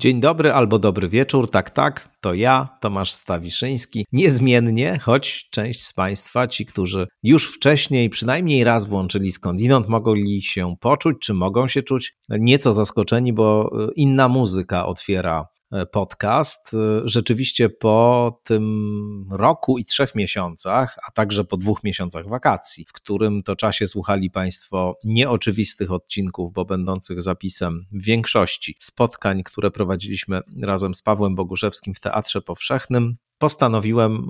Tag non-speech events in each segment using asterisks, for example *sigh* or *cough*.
Dzień dobry albo dobry wieczór, tak, tak, to ja, Tomasz Stawiszyński. Niezmiennie, choć część z Państwa, ci, którzy już wcześniej przynajmniej raz włączyli skądinąd, mogli się poczuć, czy mogą się czuć nieco zaskoczeni, bo inna muzyka otwiera E, podcast. E, rzeczywiście po tym roku i trzech miesiącach, a także po dwóch miesiącach wakacji, w którym to czasie słuchali Państwo nieoczywistych odcinków, bo będących zapisem większości spotkań, które prowadziliśmy razem z Pawłem Boguszewskim w Teatrze Powszechnym, postanowiłem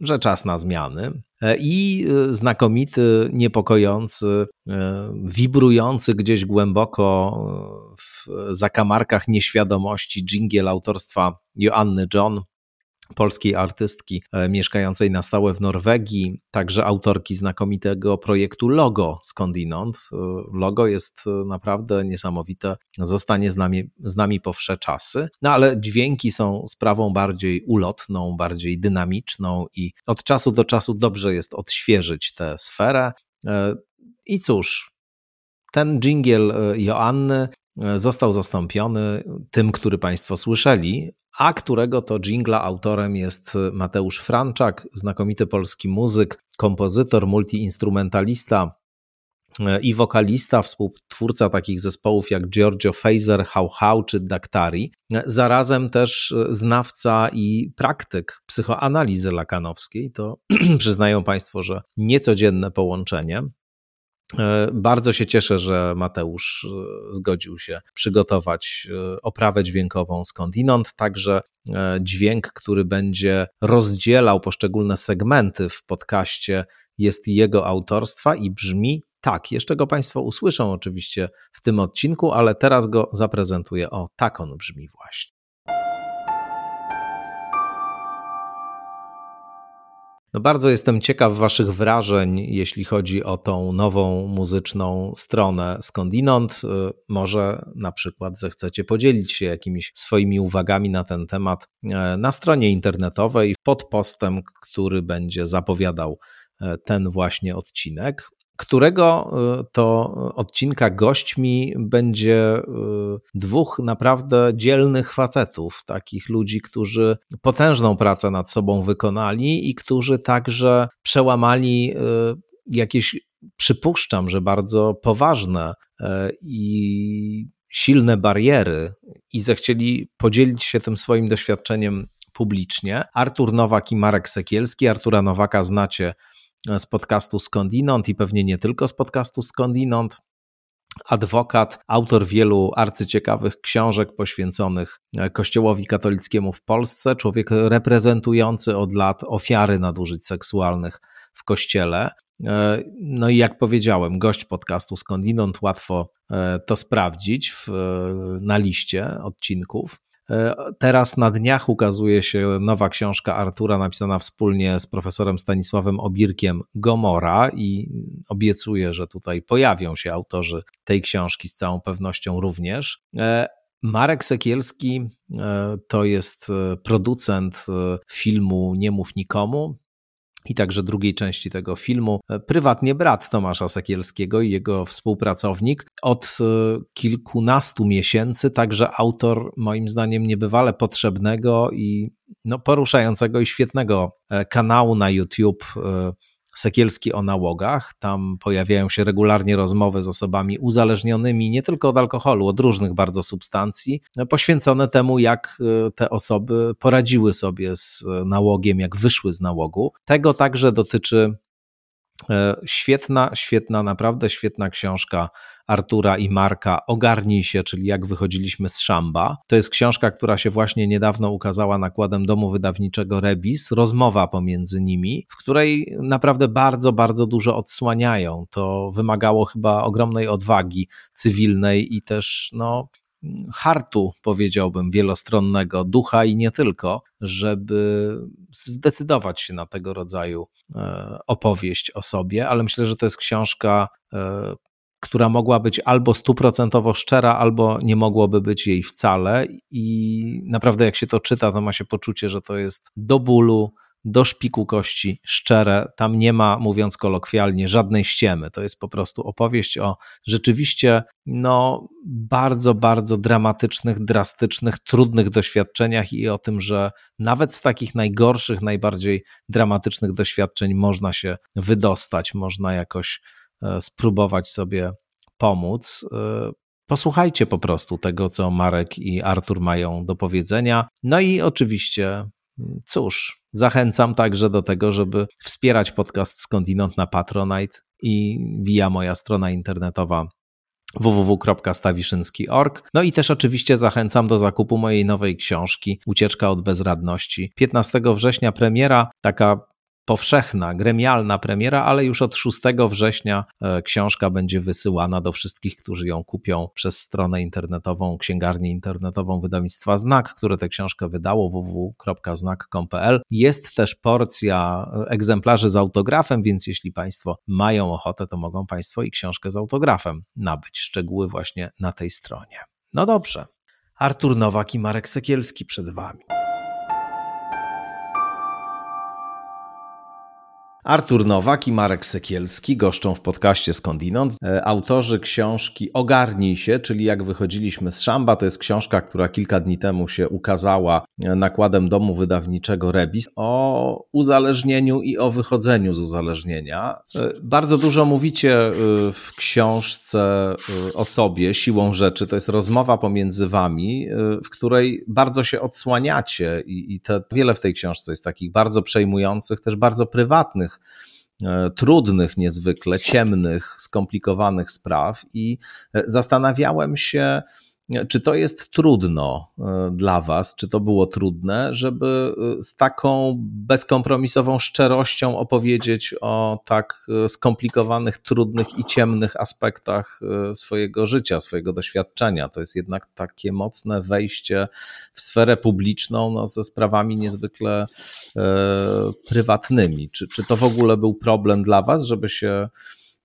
że czas na zmiany. E, I znakomity, niepokojący, wibrujący gdzieś głęboko zakamarkach nieświadomości dżingiel autorstwa Joanny John, polskiej artystki e, mieszkającej na stałe w Norwegii, także autorki znakomitego projektu Logo skądinąd. E, Logo jest e, naprawdę niesamowite, zostanie z nami, z nami po wsze czasy, no ale dźwięki są sprawą bardziej ulotną, bardziej dynamiczną i od czasu do czasu dobrze jest odświeżyć tę sferę. I cóż, ten dżingiel Joanny został zastąpiony tym, który Państwo słyszeli, a którego to jingla autorem jest Mateusz Franczak, znakomity polski muzyk, kompozytor, multiinstrumentalista e, i wokalista, współtwórca takich zespołów jak Giorgio Fazer, How How czy Daktari, e, zarazem też znawca i praktyk psychoanalizy lakanowskiej. To *clears throat* przyznają Państwo, że niecodzienne połączenie. E, bardzo się cieszę, że Mateusz e, zgodził się przygotować e, oprawę dźwiękową skądinąd, także dźwięk, który będzie rozdzielał poszczególne segmenty w podcaście, jest jego autorstwa i brzmi tak. Jeszcze go Państwo usłyszą oczywiście w tym odcinku, ale teraz go zaprezentuję. O, tak on brzmi właśnie. No bardzo jestem ciekaw Waszych wrażeń, jeśli chodzi o tą nową muzyczną stronę skądinąd. Y, może na przykład zechcecie podzielić się jakimiś swoimi uwagami na ten temat e, na stronie internetowej pod postem, który będzie zapowiadał e, ten właśnie odcinek którego y, to odcinka gośćmi będzie y, dwóch naprawdę dzielnych facetów, takich ludzi, którzy potężną pracę nad sobą wykonali i którzy także przełamali y, jakieś, przypuszczam, że bardzo poważne i silne bariery i zechcieli podzielić się tym swoim doświadczeniem publicznie. Artur Nowak i Marek Sekielski. Artura Nowaka znacie z podcastu Skądinąd i pewnie nie tylko z podcastu Skądinąd. Adwokat, autor wielu arcyciekawych książek poświęconych Kościołowi katolickiemu w Polsce, człowiek reprezentujący od lat ofiary nadużyć seksualnych w Kościele. No i jak powiedziałem, gość podcastu Skądinąd, łatwo e, to sprawdzić w, na liście odcinków. E, teraz na dniach ukazuje się nowa książka Artura, napisana wspólnie z profesorem Stanisławem Obirkiem Gomora, i obiecuję, że tutaj pojawią się autorzy tej książki z całą pewnością również. E, Marek Sekielski e, to jest producent filmu Nie mów nikomu i także drugiej części tego filmu. Prywatnie brat Tomasza Sekielskiego i jego współpracownik. Od e, kilkunastu miesięcy także autor, moim zdaniem, niebywale potrzebnego i no, poruszającego i świetnego e, kanału na YouTube e, Sekielski o nałogach. Tam pojawiają się regularnie rozmowy z osobami uzależnionymi nie tylko od alkoholu, od różnych bardzo substancji, poświęcone temu, jak e, te osoby poradziły sobie z nałogiem, jak wyszły z nałogu. Tego także dotyczy E, świetna, świetna, naprawdę świetna książka Artura i Marka Ogarnij się, czyli jak wychodziliśmy z szamba. To jest książka, która się właśnie niedawno ukazała nakładem domu wydawniczego Rebis, rozmowa pomiędzy nimi, w której naprawdę bardzo, bardzo dużo odsłaniają. To wymagało chyba ogromnej odwagi cywilnej i też no, hartu, powiedziałbym, wielostronnego, ducha i nie tylko, żeby zdecydować się na tego rodzaju e, opowieść o sobie, ale myślę, że to jest książka, e, która mogła być albo stuprocentowo szczera, albo nie mogłoby być jej wcale. I naprawdę, jak się to czyta, to ma się poczucie, że to jest do bólu do szpiku kości, szczere. Tam nie ma, mówiąc kolokwialnie, żadnej ściemy. To jest po prostu opowieść o rzeczywiście no, bardzo, bardzo dramatycznych, drastycznych, trudnych doświadczeniach i o tym, że nawet z takich najgorszych, najbardziej dramatycznych doświadczeń można się wydostać, można jakoś spróbować sobie pomóc. E, posłuchajcie po prostu tego, co Marek i Artur mają do powiedzenia. No i oczywiście, cóż, zachęcam także do tego, żeby wspierać podcast Skądinąd na Patronite i via moja strona internetowa www.stawiszynski.org. No i też oczywiście zachęcam do zakupu mojej nowej książki Ucieczka od bezradności. 15 września premiera, taka powszechna, gremialna premiera, ale już od 6 września e, książka będzie wysyłana do wszystkich, którzy ją kupią przez stronę internetową, księgarnię internetową wydawnictwa Znak, które tę książkę wydało www.znak.pl. Jest też porcja e, egzemplarzy z autografem, więc jeśli Państwo mają ochotę, to mogą Państwo i książkę z autografem nabyć. Szczegóły właśnie na tej stronie. No dobrze. Artur Nowak i Marek Sekielski przed Wami. Artur Nowak i Marek Sekielski goszczą w podcaście Skądinąd. E, autorzy książki Ogarnij się, czyli jak wychodziliśmy z szamba. To jest książka, która kilka dni temu się ukazała e, nakładem domu wydawniczego Rebis o uzależnieniu i o wychodzeniu z uzależnienia. E, bardzo dużo mówicie w książce o sobie, siłą rzeczy. To jest rozmowa pomiędzy wami, w której bardzo się odsłaniacie i, i te, wiele w tej książce jest takich bardzo przejmujących, też bardzo prywatnych E, trudnych, niezwykle ciemnych, skomplikowanych spraw i e, zastanawiałem się, czy to jest trudno e, dla Was, czy to było trudne, żeby e, z taką bezkompromisową szczerością opowiedzieć o tak e, skomplikowanych, trudnych i ciemnych aspektach swojego życia, swojego doświadczenia? To jest jednak takie mocne wejście w sferę publiczną no, ze sprawami niezwykle e, prywatnymi. Czy, czy to w ogóle był problem dla Was, żeby się,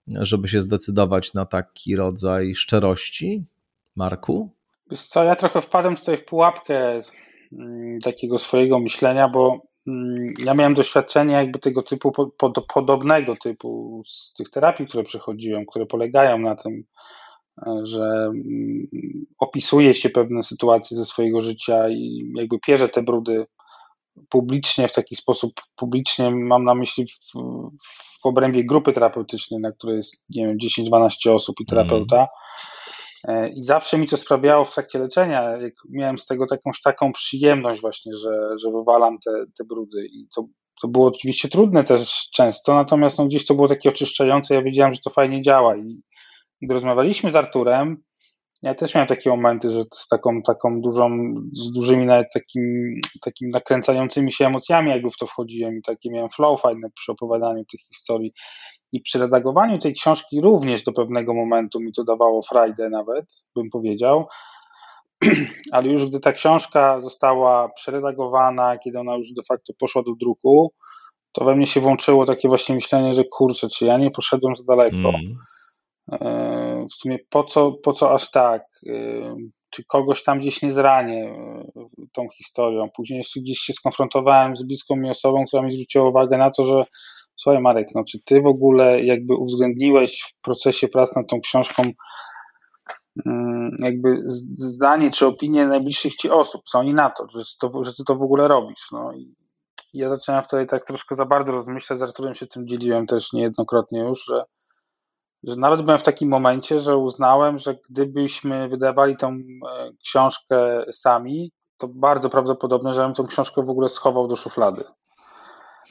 żeby się zdecydować na taki rodzaj szczerości? Marku? Wiesz co, ja trochę wpadłem tutaj w pułapkę mm, takiego swojego myślenia, bo mm, ja miałem doświadczenie jakby tego typu, podobnego typu z tych terapii, które przechodziłem, które polegają na tym, e, że mm, opisuje się pewne sytuacje ze swojego życia i jakby pierze te brudy publicznie, w taki sposób publicznie, mam na myśli w, w obrębie grupy terapeutycznej, na której jest, nie wiem, 10-12 osób i terapeuta. E, I zawsze mi to sprawiało w trakcie leczenia, jak miałem z tego takąś taką przyjemność właśnie, że, że wywalam te, te brudy. I to, to było oczywiście trudne też często, natomiast no, gdzieś to było takie oczyszczające, ja wiedziałem, że to fajnie działa. I gdy rozmawialiśmy z Arturem, ja też miałem takie momenty, że z taką, taką dużą, z dużymi nawet takim, takim nakręcającymi się emocjami jakby w to wchodziłem i takie miałem flow fajne przy opowiadaniu tych historii. I przy redagowaniu tej książki również do pewnego momentu mi to dawało frajdę nawet, bym powiedział. *clears throat* Ale już gdy ta książka została przeredagowana, kiedy ona już de facto poszła do druku, to we mnie się włączyło takie właśnie myślenie, że kurczę, czy ja nie poszedłem za daleko. Mm. W sumie po co, po co aż tak? E, czy kogoś tam gdzieś nie zranię e, tą historią? Później jeszcze gdzieś się skonfrontowałem z bliską mi osobą, która mi zwróciła uwagę na to, że Słuchaj Marek, no czy ty w ogóle jakby uwzględniłeś w procesie prac nad tą książką mm, jakby zdanie czy opinię najbliższych ci osób, co oni na to, że, to, że ty to w ogóle robisz. No i ja zacząłem wtedy tak troszkę za bardzo rozmyślać, z Arturem się tym dzieliłem też niejednokrotnie już, że, że nawet byłem w takim momencie, że uznałem, że gdybyśmy wydawali tą e, książkę sami, to bardzo prawdopodobne, że bym tą książkę w ogóle schował do szuflady.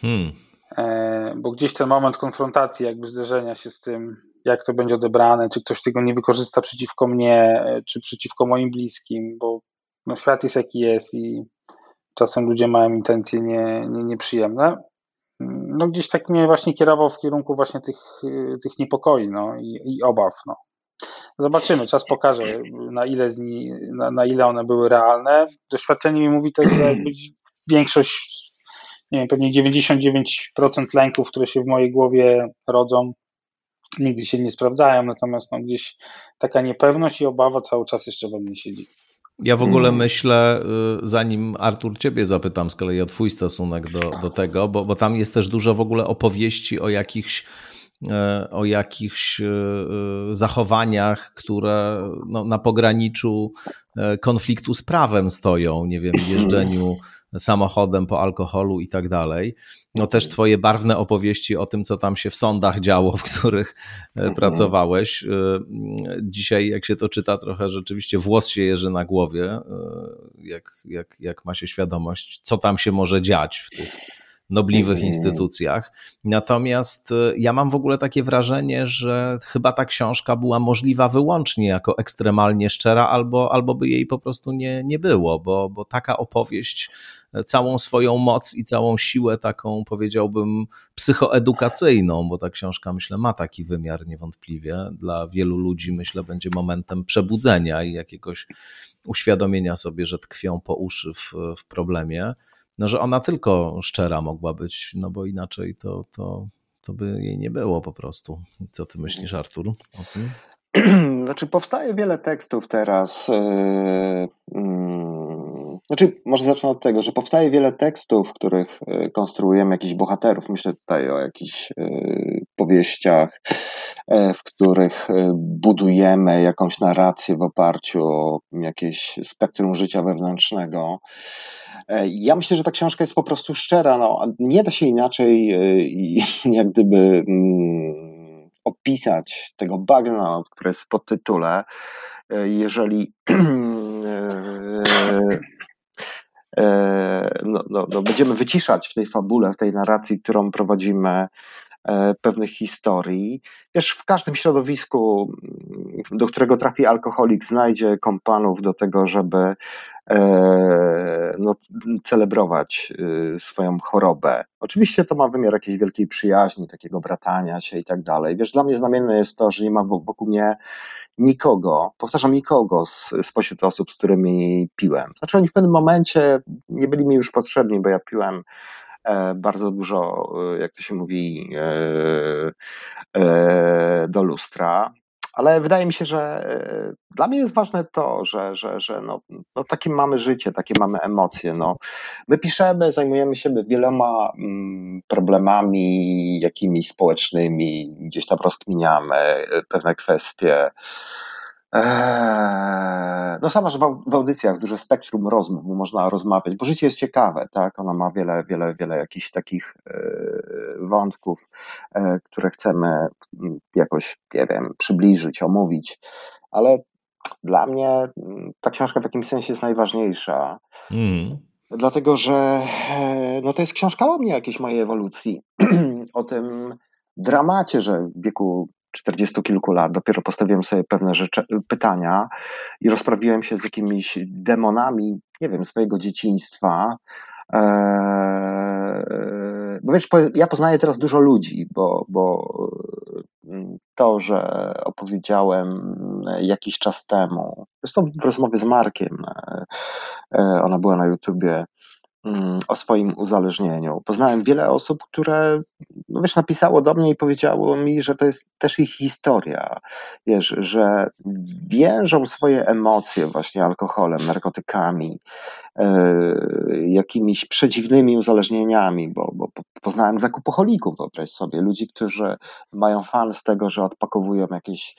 Hmm. E, bo gdzieś ten moment konfrontacji, jakby zderzenia się z tym, jak to będzie odebrane, czy ktoś tego nie wykorzysta przeciwko mnie, e, czy przeciwko moim bliskim, bo no, świat jest jaki jest i czasem ludzie mają intencje nie, nie, nieprzyjemne. No gdzieś tak mnie właśnie kierował w kierunku właśnie tych, tych niepokoi no, i, i obaw. No. Zobaczymy, czas pokaże, na ile, z ni, na, na ile one były realne. Doświadczenie mi mówi też, że większość nie wiem, pewnie 99% lęków, które się w mojej głowie rodzą, nigdy się nie sprawdzają, natomiast no, gdzieś taka niepewność i obawa cały czas jeszcze we mnie siedzi. Ja w ogóle hmm. myślę, y, zanim Artur ciebie zapytam z kolei o twój stosunek do, do tego, bo, bo tam jest też dużo w ogóle opowieści o jakichś e, o jakichś e, zachowaniach, które no, na pograniczu e, konfliktu z prawem stoją, nie wiem, jeżdżeniu *laughs* samochodem po alkoholu i tak dalej. No też twoje barwne opowieści o tym, co tam się w sądach działo, w których e, mhm. pracowałeś. E, dzisiaj, jak się to czyta, trochę rzeczywiście włos się jeży na głowie, e, jak, jak, jak ma się świadomość, co tam się może dziać w tych nobliwych mhm. instytucjach. Natomiast ja mam w ogóle takie wrażenie, że chyba ta książka była możliwa wyłącznie jako ekstremalnie szczera, albo, albo by jej po prostu nie, nie było, bo, bo taka opowieść całą swoją moc i całą siłę taką, powiedziałbym, psychoedukacyjną, bo ta książka, myślę, ma taki wymiar niewątpliwie. Dla wielu ludzi, myślę, będzie momentem przebudzenia i jakiegoś uświadomienia sobie, że tkwią po uszy w, w problemie. No, że ona tylko szczera mogła być, no bo inaczej to, to, to by jej nie było po prostu. Co ty myślisz, Artur, o tym? *clears throat* Znaczy, powstaje wiele tekstów teraz. Yy, yy, znaczy, może zacznę od tego, że powstaje wiele tekstów, w których yy, konstruujemy jakichś bohaterów. Myślę tutaj o jakichś yy, powieściach, yy, w których budujemy jakąś narrację w oparciu o jakieś spektrum życia wewnętrznego. Ja myślę, że ta książka jest po prostu szczera. No, nie da się inaczej, jak gdyby mm, opisać tego bagna, które jest w podtytule, e, jeżeli *clears throat* e, e, no, no, no, będziemy wyciszać w tej fabule, w tej narracji, którą prowadzimy, pewnych historii. Wiesz, w każdym środowisku, do którego trafi alkoholik, znajdzie kompanów do tego, żeby E, no, celebrować y, swoją chorobę. Oczywiście to ma wymiar jakiejś wielkiej przyjaźni, takiego bratania się i tak dalej. Wiesz, dla mnie znamienne jest to, że nie ma wokół mnie nikogo, powtarzam nikogo z, spośród osób, z którymi piłem. Znaczy oni w pewnym momencie nie byli mi już potrzebni, bo ja piłem e, bardzo dużo, e, jak to się mówi, do lustra ale wydaje mi się, że e, dla mnie jest ważne to, że, że, że no, no takie mamy życie, takie mamy emocje. No. My piszemy, zajmujemy się wieloma mm, problemami jakimiś społecznymi, gdzieś tam rozkminiamy e, pewne kwestie. Eee, no sama, że w audycjach duże spektrum rozmów, można rozmawiać, bo życie jest ciekawe, tak? Ona ma wiele, wiele, wiele jakichś takich e, wątków, e, które chcemy mm, jakoś, nie wiem, przybliżyć, omówić, ale dla mnie mm, ta książka w jakimś sensie jest najważniejsza. Mm. Dlatego, że no to jest książka o mnie, jakiejś mojej ewolucji. *clears throat* o tym dramacie, że w wieku czterdziestu kilku lat dopiero postawiłem sobie pewne rzeczy, pytania i rozprawiłem się z jakimiś demonami, nie wiem, swojego dzieciństwa. Eee, bo wiesz, ja poznaję teraz dużo ludzi, bo, bo mm, to, że opowiedziałem jakiś czas temu, zresztą w rozmowie z Markiem, e, e, ona była na YouTubie, o swoim uzależnieniu. Poznałem wiele osób, które no wiesz, napisało do mnie i powiedziało mi, że to jest też ich historia. Wiesz, że wiążą swoje emocje właśnie alkoholem, narkotykami, yy, jakimiś przedziwnymi uzależnieniami, bo, bo poznałem zakupoholików, wyobraź sobie, ludzi, którzy mają fan z tego, że odpakowują jakieś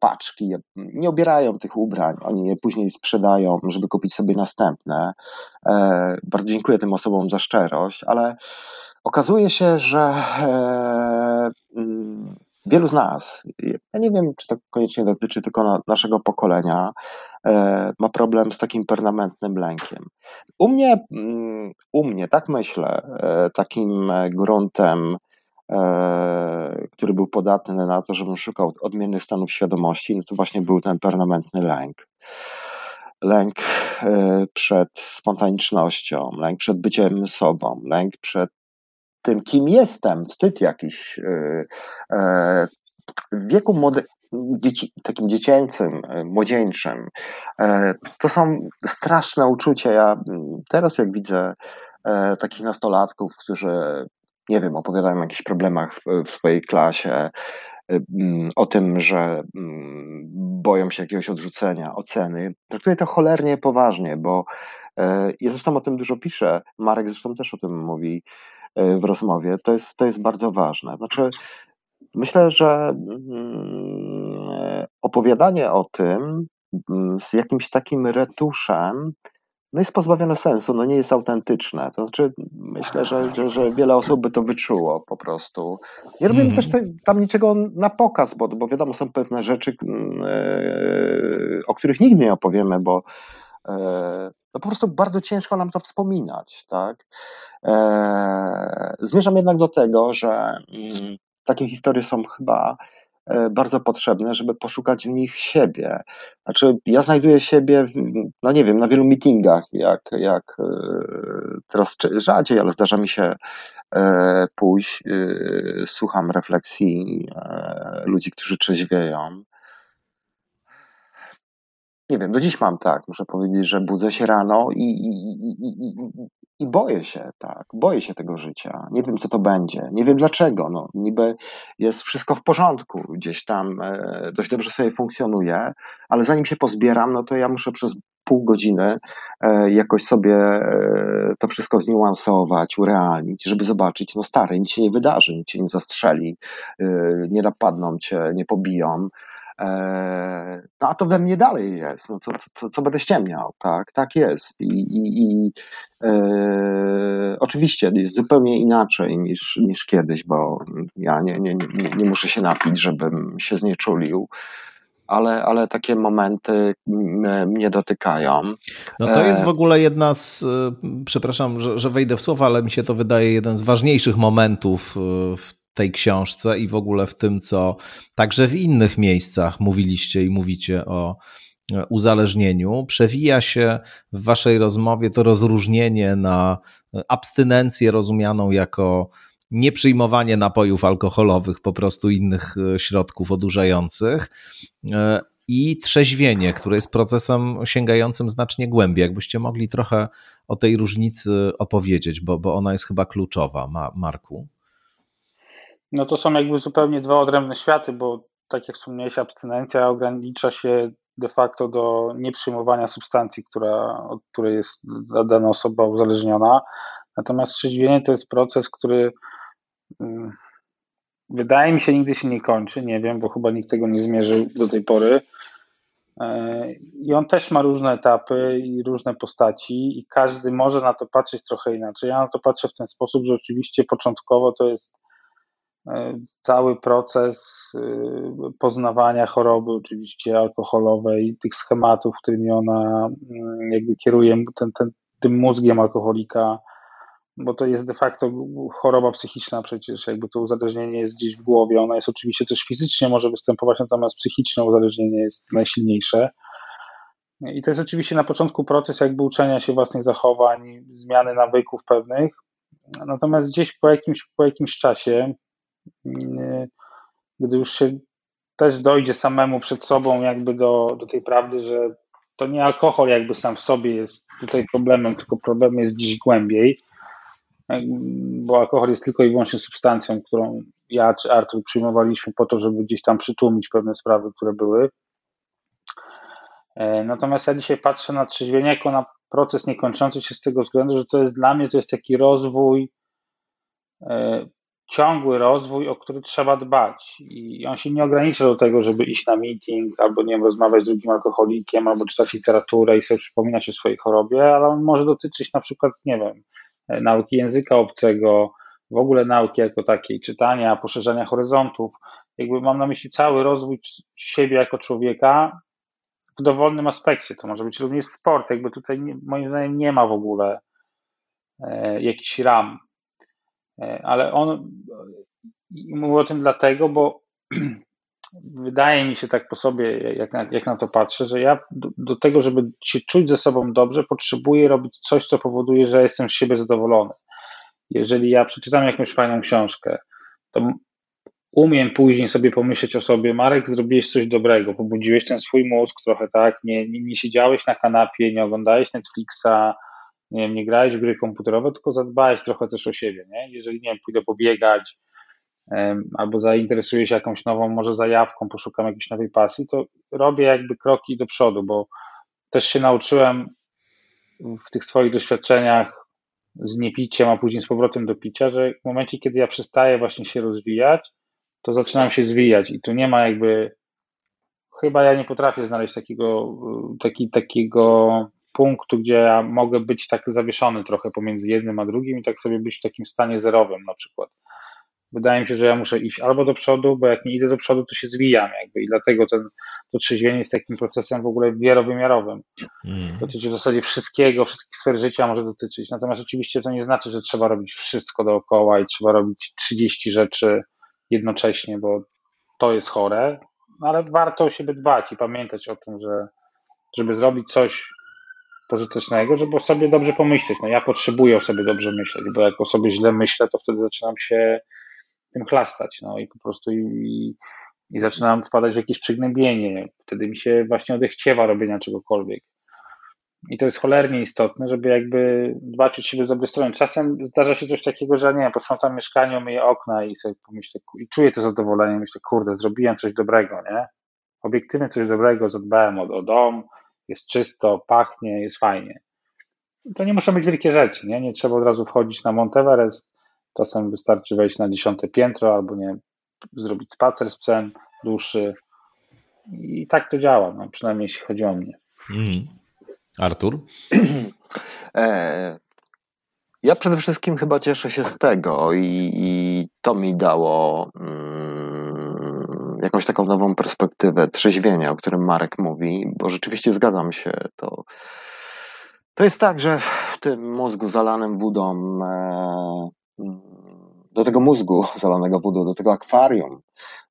paczki, nie obierają tych ubrań, oni je później sprzedają, żeby kupić sobie następne. E, bardzo dziękuję tym osobom za szczerość, ale okazuje się, że e, mm, wielu z nas, ja nie wiem, czy to koniecznie dotyczy tylko naszego pokolenia, ma problem z takim permanentnym lękiem. U mnie, mm, u mnie, tak myślę, takim gruntem E, który był podatny na to, żebym szukał odmiennych stanów świadomości, no to właśnie był ten permanentny lęk. Lęk e, przed spontanicznością, lęk przed byciem sobą, lęk przed tym, kim jestem, wstyd jakiś. E, w wieku dzieci, takim dziecięcym, młodzieńczym, to są straszne uczucia. Ja teraz, jak widzę takich nastolatków, którzy nie wiem, opowiadają o jakichś problemach w, w swojej klasie, mm, o tym, że mm, boją się jakiegoś odrzucenia, oceny. Traktuję to cholernie poważnie, bo e, ja zresztą o tym dużo piszę, Marek zresztą też o tym mówi w rozmowie. To jest, to jest bardzo ważne. Znaczy, myślę, że opowiadanie o tym z jakimś takim retuszem no jest pozbawione sensu, no nie jest autentyczne. To znaczy, myślę, że, że, że wiele osób by to wyczuło po prostu. Nie robimy mm. też te, tam niczego na pokaz, bo, bo wiadomo, są pewne rzeczy, yy, o których nigdy nie opowiemy, bo yy, no po prostu bardzo ciężko nam to wspominać, tak? Yy, zmierzam jednak do tego, że mm, takie historie są chyba bardzo potrzebne, żeby poszukać w nich siebie. Znaczy, ja znajduję siebie, no nie wiem, na wielu meetingach, jak, jak e, teraz rzadziej, ale zdarza mi się e, pójść, słucham refleksji ludzi, którzy trzeźwieją. Nie wiem, do dziś mam tak, muszę powiedzieć, że budzę się rano i, i, i, i boję się, tak, boję się tego życia. Nie wiem, co to będzie, nie wiem dlaczego. No, niby jest wszystko w porządku, gdzieś tam e, dość dobrze sobie funkcjonuje, ale zanim się pozbieram, no to ja muszę przez pół godziny e, jakoś sobie e, to wszystko zniuansować, urealnić, żeby zobaczyć, no stary, nic się nie wydarzy, nic się nie zastrzeli, nie napadną cię, nie pobiją, no a to we mnie dalej jest. No, co, co, co będę ściemniał, tak? Tak jest. I, i, i e, oczywiście jest zupełnie inaczej niż, niż kiedyś, bo ja nie, nie, nie, nie muszę się napić, żebym się znieczulił ale, ale takie momenty mnie dotykają. No to jest w ogóle jedna z, przepraszam, że, że wejdę w słowa, ale mi się to wydaje jeden z ważniejszych momentów e, w tej książce i w ogóle w tym, co także w innych miejscach mówiliście i mówicie o e, uzależnieniu, przewija się w waszej rozmowie to rozróżnienie na e, abstynencję rozumianą jako nieprzyjmowanie napojów alkoholowych, po prostu innych e, środków odurzających i trzeźwienie, które jest procesem sięgającym znacznie głębiej. Jakbyście mogli trochę o tej różnicy opowiedzieć, bo, bo ona jest chyba kluczowa, Marku. No to są jakby zupełnie dwa odrębne światy, bo tak jak wspomniałeś, abstynencja ogranicza się de facto do nieprzyjmowania substancji, która, od której jest dana osoba uzależniona. Natomiast trzeźwienie to jest proces, który mm, wydaje mi się nigdy się nie kończy. Nie wiem, bo chyba nikt tego nie zmierzył do tej pory. E, I on też ma różne etapy i różne postaci, i każdy może na to patrzeć trochę inaczej. Ja na to patrzę w ten sposób, że oczywiście początkowo to jest cały proces e, poznawania choroby, oczywiście alkoholowej, tych schematów, którymi ona mm, jakby kieruje ten, ten, tym mózgiem alkoholika, bo to jest de facto choroba psychiczna przecież, jakby to uzależnienie jest gdzieś w głowie. Ona jest oczywiście też fizycznie może występować, natomiast psychiczne uzależnienie jest najsilniejsze. I to jest oczywiście na początku proces jakby uczenia się własnych zachowań, zmiany nawyków pewnych. Natomiast gdzieś po jakimś, po jakimś czasie, gdy już się też dojdzie samemu przed sobą jakby do, do tej prawdy, że to nie alkohol jakby sam w sobie jest tutaj problemem, tylko problem jest gdzieś głębiej, bo alkohol jest tylko i wyłącznie substancją, którą ja czy Artur przyjmowaliśmy po to, żeby gdzieś tam przytłumić pewne sprawy, które były. E, natomiast ja dzisiaj patrzę na trzeźwienie jako na proces niekończący się z tego względu, że to jest dla mnie to jest taki rozwój e, ciągły rozwój, o który trzeba dbać. I on się nie ogranicza do tego, żeby iść na meeting, albo nie wiem, rozmawiać z drugim alkoholikiem, albo czytać literaturę i sobie przypominać o swojej chorobie, ale on może dotyczyć na przykład, nie wiem, nauki języka obcego, w ogóle nauki jako takiej, czytania, poszerzania horyzontów. Jakby mam na myśli cały rozwój siebie jako człowieka w dowolnym aspekcie. To może być również sport. Jakby tutaj moim zdaniem nie ma w ogóle e, jakichś ram E, ale on mówił o tym dlatego, bo *clears throat* wydaje mi się tak po sobie, jak na, jak na to patrzę, że ja do, do, tego, żeby się czuć ze sobą dobrze, potrzebuję robić coś, co powoduje, że jestem z siebie zadowolony. Jeżeli ja przeczytam jakąś fajną książkę, to umiem później sobie pomyśleć o sobie, Marek, zrobiłeś coś dobrego, pobudziłeś ten swój mózg trochę, tak, nie, nie, nie siedziałeś na kanapie, nie oglądałeś Netflixa, nie wiem, nie grałeś w gry komputerowe, tylko zadbałeś trochę też o siebie, nie? Jeżeli, nie wiem, pójdę pobiegać, albo zainteresuję się jakąś nową, może zajawką, poszukam jakiejś nowej pasji, to robię jakby kroki do przodu, bo też się nauczyłem w tych Twoich doświadczeniach z niepiciem, a później z powrotem do picia, że w momencie, kiedy ja przestaję właśnie się rozwijać, to zaczynam się zwijać i tu nie ma jakby, chyba ja nie potrafię znaleźć takiego, taki, takiego punktu, gdzie ja mogę być tak zawieszony trochę pomiędzy jednym a drugim i tak sobie być w takim stanie zerowym na przykład. Wydaje mi się, że ja muszę iść albo do przodu, bo jak nie idę do przodu, to się zwijam jakby i dlatego ten, to trzeźwienie jest takim procesem w ogóle wielowymiarowym. Mm. Dotyczy w zasadzie wszystkiego, wszystkich sfer życia może dotyczyć. Natomiast oczywiście to nie znaczy, że trzeba robić wszystko dookoła i trzeba robić 30 rzeczy jednocześnie, bo to jest chore, ale warto o siebie dbać i pamiętać o tym, że żeby zrobić coś pożytecznego, żeby o sobie dobrze pomyśleć. No ja potrzebuję o sobie dobrze myśleć, bo jak o sobie źle myślę, to wtedy zaczynam się tym chlastać, no i po prostu i, i zaczynam wpadać w jakieś przygnębienie. Wtedy mi się właśnie odechciewa robienia czegokolwiek. I to jest cholernie istotne, żeby jakby dbać o siebie z dobrej strony. Czasem zdarza się coś takiego, że nie wiem, posprzątam mieszkanie, myję okna i sobie pomyślę, i czuję to zadowolenie, myślę, kurde, zrobiłem coś dobrego, nie? Obiektywnie coś dobrego, zadbałem o, o dom, jest czysto, pachnie, jest fajnie. To nie muszą być wielkie rzeczy, nie? Nie trzeba od razu wchodzić na Monteverest, czasem wystarczy wejść na dziesiąte piętro albo nie zrobić spacer z psem dłuższy i tak to działa, no, przynajmniej jeśli chodzi o mnie. Mm. Artur? *clears throat* E, ja przede wszystkim chyba cieszę się z tego i, i to mi dało mm, jakąś taką nową perspektywę trzeźwienia, o którym Marek mówi, bo rzeczywiście zgadzam się. To, to jest tak, że w tym mózgu zalanym wodą, e, do tego mózgu zalanego wodą, do tego akwarium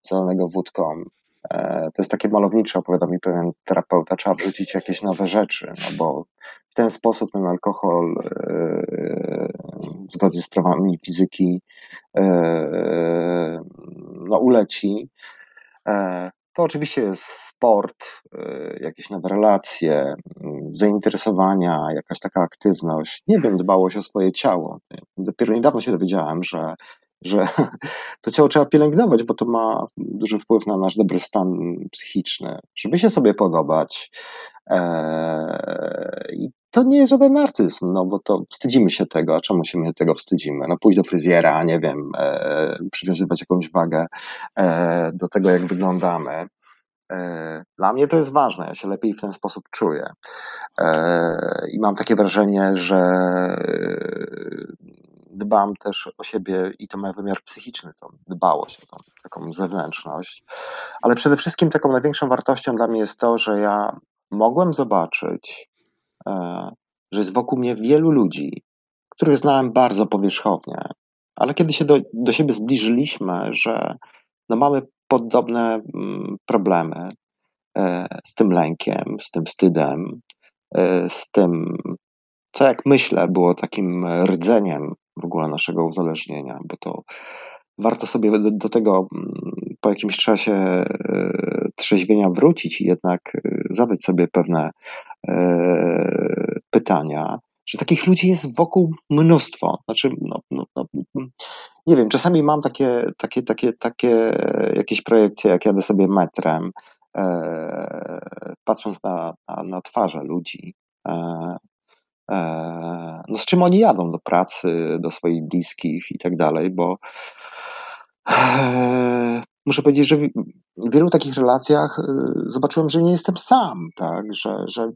zalanego wódką, E, to jest takie malownicze, opowiada mi pewien terapeuta, trzeba wrzucić jakieś nowe rzeczy, no bo w ten sposób ten alkohol e, zgodnie z prawami fizyki no, uleci. To oczywiście jest sport, jakieś nowe relacje, zainteresowania, jakaś taka aktywność. Nie wiem, dbałość o swoje ciało. Dopiero niedawno się dowiedziałem, że że *laughs* to ciało trzeba pielęgnować, bo to ma duży wpływ na nasz dobry stan psychiczny, żeby się sobie podobać. Eee, I to nie jest żaden narcyzm, no bo to wstydzimy się tego, a czemu się my tego wstydzimy? No pójść do fryzjera, nie wiem, e, przywiązywać jakąś wagę e, do tego, jak wyglądamy. Dla mnie to jest ważne, ja się lepiej w ten sposób czuję. I mam takie wrażenie, że dbam też o siebie i to ma wymiar psychiczny, tą dbałość o tą taką zewnętrzność. Ale przede wszystkim taką największą wartością dla mnie jest to, że ja mogłem zobaczyć, e, że jest wokół mnie wielu ludzi, których znałem bardzo powierzchownie, ale kiedy się do, do siebie zbliżyliśmy, że no mamy podobne mm, problemy e, z tym lękiem, z tym wstydem, e, z tym, co jak myślę było takim rdzeniem w ogóle naszego uzależnienia, bo to warto sobie do tego mm, po jakimś czasie e, trzeźwienia wrócić i jednak e, zadać sobie pewne e, pytania, że takich ludzi jest wokół mnóstwo. Znaczy, no, no, no, nie wiem, czasami mam takie, takie, takie, takie jakieś projekcje, jak jadę sobie metrem, patrząc na, na, na twarze ludzi, no z czym oni jadą do pracy, do swoich bliskich i tak dalej, bo e, muszę powiedzieć, że w wielu takich relacjach e, zobaczyłem, że nie jestem sam, tak? że, że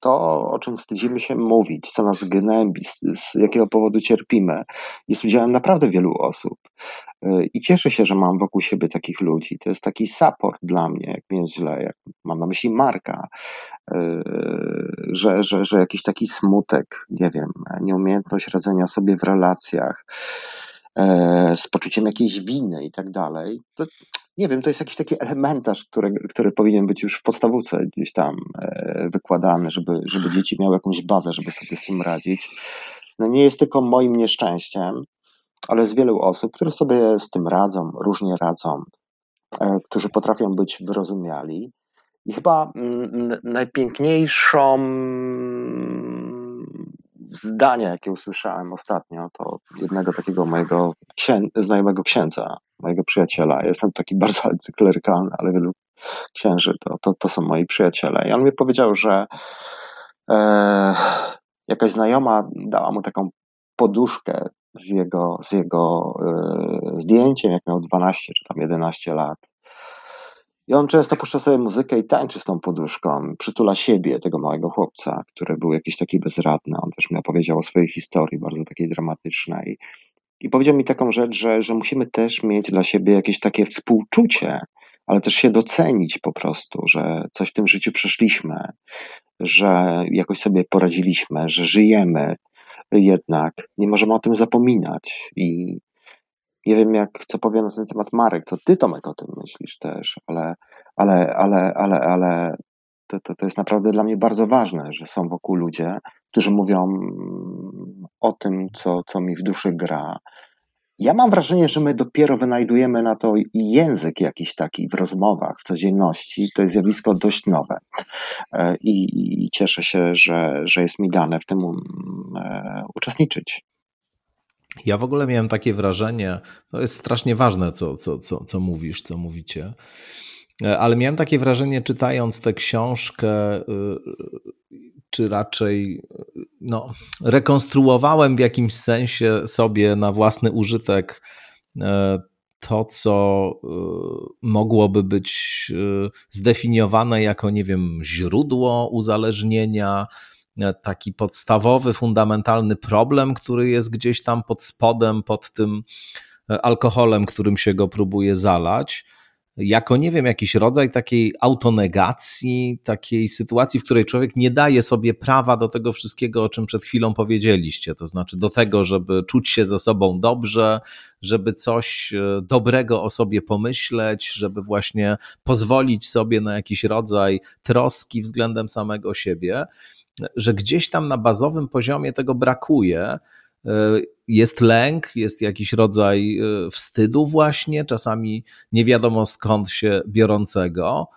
to, o czym wstydzimy się mówić, co nas gnębi, z, jakiego powodu cierpimy, jest udziałem naprawdę wielu osób. I cieszę się, że mam wokół siebie takich ludzi. To jest taki support dla mnie, jak mi jest źle, jak mam na myśli Marka, że, że, że jakiś taki smutek, nie wiem, nieumiejętność radzenia sobie w relacjach, z poczuciem jakiejś winy i tak dalej. To, nie wiem, to jest jakiś taki elementarz, który, który powinien być już w podstawówce gdzieś tam e, wykładany, żeby, żeby dzieci miały jakąś bazę, żeby sobie z tym radzić. No nie jest tylko moim nieszczęściem, ale jest wielu osób, które sobie z tym radzą, różnie radzą, e, którzy potrafią być wyrozumiali. I chyba mm, najpiękniejszą zdanie, jakie usłyszałem ostatnio, to jednego takiego mojego księ znajomego księdza, mojego przyjaciela. Ja jestem taki *laughs* bardzo antyklerykalny, ale wielu księży to, to, to są moi przyjaciele. I on mi powiedział, że e, jakaś znajoma dała mu taką poduszkę z jego, z jego e, zdjęciem, jak miał 12 czy tam 11 lat. I on często puszcza sobie muzykę i tańczy z tą poduszką. Przytula siebie, tego małego chłopca, który był jakiś taki bezradny. On też mi opowiedział o swojej historii, bardzo takiej dramatycznej. I powiedział mi taką rzecz, że, że musimy też mieć dla siebie jakieś takie współczucie, ale też się docenić po prostu, że coś w tym życiu przeszliśmy, że jakoś sobie poradziliśmy, że żyjemy jednak. Nie możemy o tym zapominać. I nie wiem, jak co powie na ten temat Marek, co ty Tomek o tym myślisz też, ale, ale, ale, ale, ale to, to, to jest naprawdę dla mnie bardzo ważne, że są wokół ludzie, którzy mówią o tym, co, co mi w duszy gra. Ja mam wrażenie, że my dopiero wynajdujemy na to język jakiś taki w rozmowach, w codzienności. To jest zjawisko dość nowe. E, I, i cieszę się, że, że jest mi dane w tym um, e, uczestniczyć. Ja w ogóle miałem takie wrażenie, to jest strasznie ważne, co, co, co, co mówisz, co mówicie, e, ale miałem takie wrażenie, czytając tę książkę, y, czy raczej no, rekonstruowałem w jakimś sensie sobie na własny użytek e, to, co e, mogłoby być zdefiniowane jako, nie wiem, źródło uzależnienia, E, taki podstawowy, fundamentalny problem, który jest gdzieś tam pod spodem, pod tym e, alkoholem, którym się go próbuje zalać, jako nie wiem, jakiś rodzaj takiej autonegacji, takiej sytuacji, w której człowiek nie daje sobie prawa do tego wszystkiego, o czym przed chwilą powiedzieliście, to znaczy do tego, żeby czuć się ze sobą dobrze, żeby coś e, dobrego o sobie pomyśleć, żeby właśnie pozwolić sobie na jakiś rodzaj troski względem samego siebie że gdzieś tam na bazowym poziomie tego brakuje. E, jest lęk, jest jakiś rodzaj e, wstydu, właśnie, czasami nie wiadomo skąd się biorącego.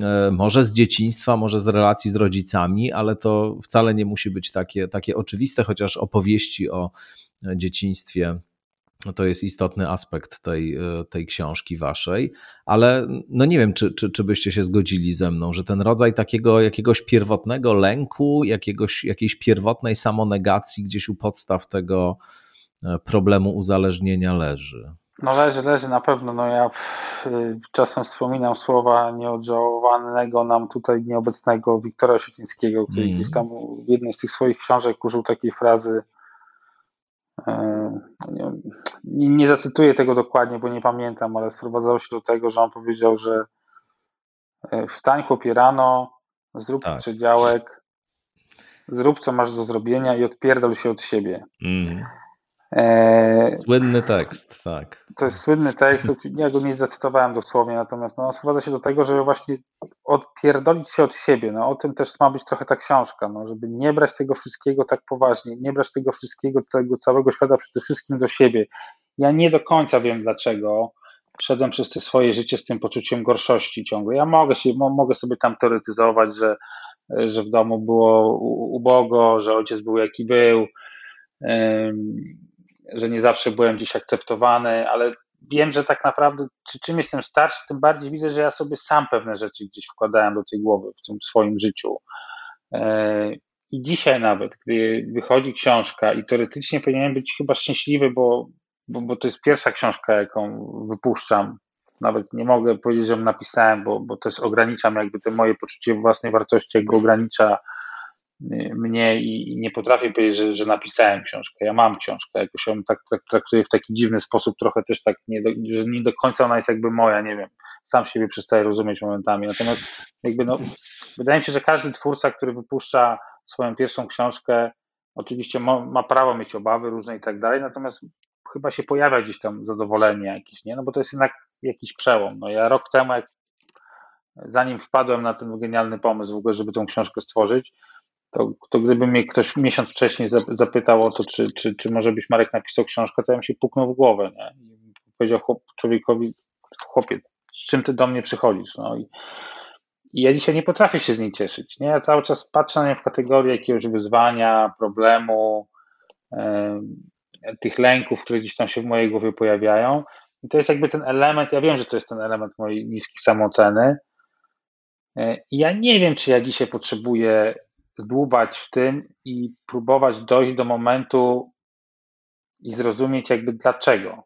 E, może z dzieciństwa, może z relacji z rodzicami, ale to wcale nie musi być takie, takie oczywiste, chociaż opowieści o dzieciństwie to jest istotny aspekt tej, e, tej książki waszej, ale no nie wiem, czy, czy, czy byście się zgodzili ze mną, że ten rodzaj takiego jakiegoś pierwotnego lęku, jakiegoś, jakiejś pierwotnej samonegacji gdzieś u podstaw tego e, problemu uzależnienia leży. No leży, leży na pewno. No ja y, czasem wspominam słowa nieodżałowanego nam tutaj nieobecnego Wiktora Osiecińskiego, który mm. gdzieś tam w jednej z tych swoich książek użył takiej frazy E, nie, nie zacytuję tego dokładnie, bo nie pamiętam, ale sprowadzało się do tego, że on powiedział, że e, wstań chłopie rano, zrób tak. przedziałek, zrób co masz do zrobienia i odpierdol się od siebie. Mm. E, słynny tekst, tak. To jest słynny tekst, ja go nie zacytowałem dosłownie, natomiast no, sprowadza się do tego, żeby właśnie odpierdolić się od siebie. No, o tym też ma być trochę ta książka, no, żeby nie brać tego wszystkiego tak poważnie, nie brać tego wszystkiego, tego całego świata przede wszystkim do siebie. Ja nie do końca wiem dlaczego szedłem przez te swoje życie z tym poczuciem gorszości ciągle. Ja mogę, się, mogę sobie tam teoretyzować, że, że w domu było ubogo, że ojciec był jaki był, że nie zawsze byłem gdzieś akceptowany, ale wiem, że tak naprawdę czy czym jestem starszy, tym bardziej widzę, że ja sobie sam pewne rzeczy gdzieś wkładałem do tej głowy w tym swoim życiu. E, I dzisiaj nawet, gdy wychodzi książka i teoretycznie powinienem być chyba szczęśliwy, bo, bo, bo to jest pierwsza książka, jaką wypuszczam. Nawet nie mogę powiedzieć, że ją napisałem, bo, bo też ograniczam jakby to moje poczucie własnej wartości, jakby ogranicza mnie i nie potrafię powiedzieć, że, że napisałem książkę. Ja mam książkę, jakoś ją tak, tak traktuję w taki dziwny sposób, trochę też tak, nie do, że nie do końca ona jest jakby moja, nie wiem, sam siebie przestaję rozumieć momentami. Natomiast jakby no, wydaje mi się, że każdy twórca, który wypuszcza swoją pierwszą książkę, oczywiście ma, ma prawo mieć obawy różne i tak dalej, natomiast chyba się pojawia gdzieś tam zadowolenie jakieś, nie? No bo to jest jednak jakiś przełom. No ja rok temu, jak zanim wpadłem na ten genialny pomysł w ogóle, żeby tą książkę stworzyć, to, to gdyby mnie ktoś miesiąc wcześniej zapytał o to, czy, czy, czy może byś Marek napisał książkę, to ja bym się puknął w głowę. Nie? I powiedział chłop, człowiekowi, chłopie, z czym ty do mnie przychodzisz? No i, i ja dzisiaj nie potrafię się z niej cieszyć. Nie? Ja cały czas patrzę na nie w kategorii jakiegoś wyzwania, problemu. tych lęków, które gdzieś tam się w mojej głowie pojawiają. I to jest jakby ten element, ja wiem, że to jest ten element mojej niskiej samooceny. I ja nie wiem, czy ja dzisiaj potrzebuję dłubać w tym i próbować dojść do momentu i zrozumieć jakby dlaczego.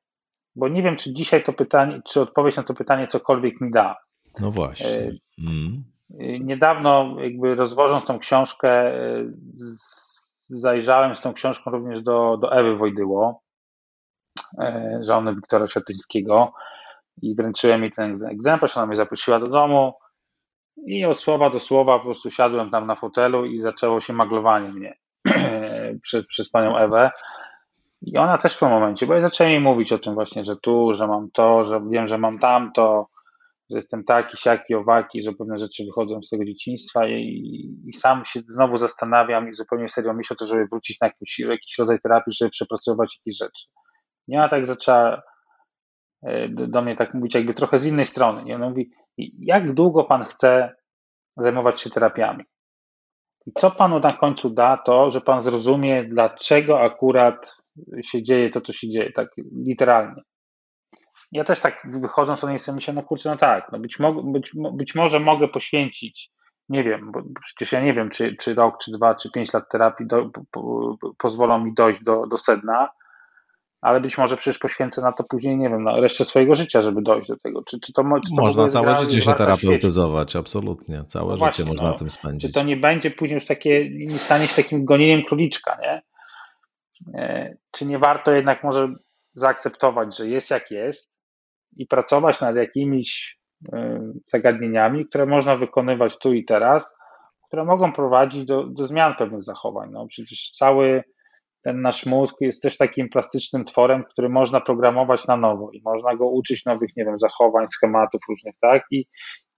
Bo nie wiem, czy dzisiaj to pytanie, czy odpowiedź na to pytanie cokolwiek mi da. No właśnie. E, mm. Niedawno jakby rozwożąc tą książkę, zajrzałem z tą książką również do, do Ewy Wojdyło, e, żony Wiktora Szatyńskiego i wręczyłem jej ten egzemplarz, ona mnie zaprosiła do domu i od słowa do słowa po prostu siadłem tam na fotelu i zaczęło się maglowanie mnie *clears throat* przez, przez panią Ewę. I ona też w tym momencie, bo ja zaczęła mi mówić o tym właśnie, że tu, że mam to, że wiem, że mam tamto, że jestem taki, siaki, owaki, że pewne rzeczy wychodzą z tego dzieciństwa i, i sam się znowu zastanawiam i zupełnie serio myślę o to, żeby wrócić na jakiś, jakiś rodzaj terapii, żeby przepracować jakieś rzeczy. Nie, ona tak zaczęła e, do mnie tak mówić jakby trochę z innej strony. Nie? Ona mówi, jak długo pan chce zajmować się terapiami? I co panu na końcu da to, że pan zrozumie, dlaczego akurat się dzieje to, co się dzieje, tak literalnie ja też tak wychodząc od niej myślę, no kurczę, no tak, no być, mo być, być może mogę poświęcić, nie wiem, bo przecież ja nie wiem, czy, czy rok, czy dwa, czy pięć lat terapii do, po, pozwolą mi dojść do, do sedna, ale być może przecież poświęcę na to później, nie wiem, na resztę swojego życia, żeby dojść do tego. Czy, czy to, czy to można całe życie się terapeutyzować, absolutnie. Całe no życie właśnie, można no, tym spędzić. Czy to nie będzie później już takie, nie stanie się takim gonieniem króliczka, nie? E, czy nie warto jednak może zaakceptować, że jest jak jest, i pracować nad jakimiś y, zagadnieniami, które można wykonywać tu i teraz, które mogą prowadzić do, do zmian pewnych zachowań. No, przecież cały ten nasz mózg jest też takim plastycznym tworem, który można programować na nowo i można go uczyć nowych, nie wiem, zachowań, schematów różnych, tak? I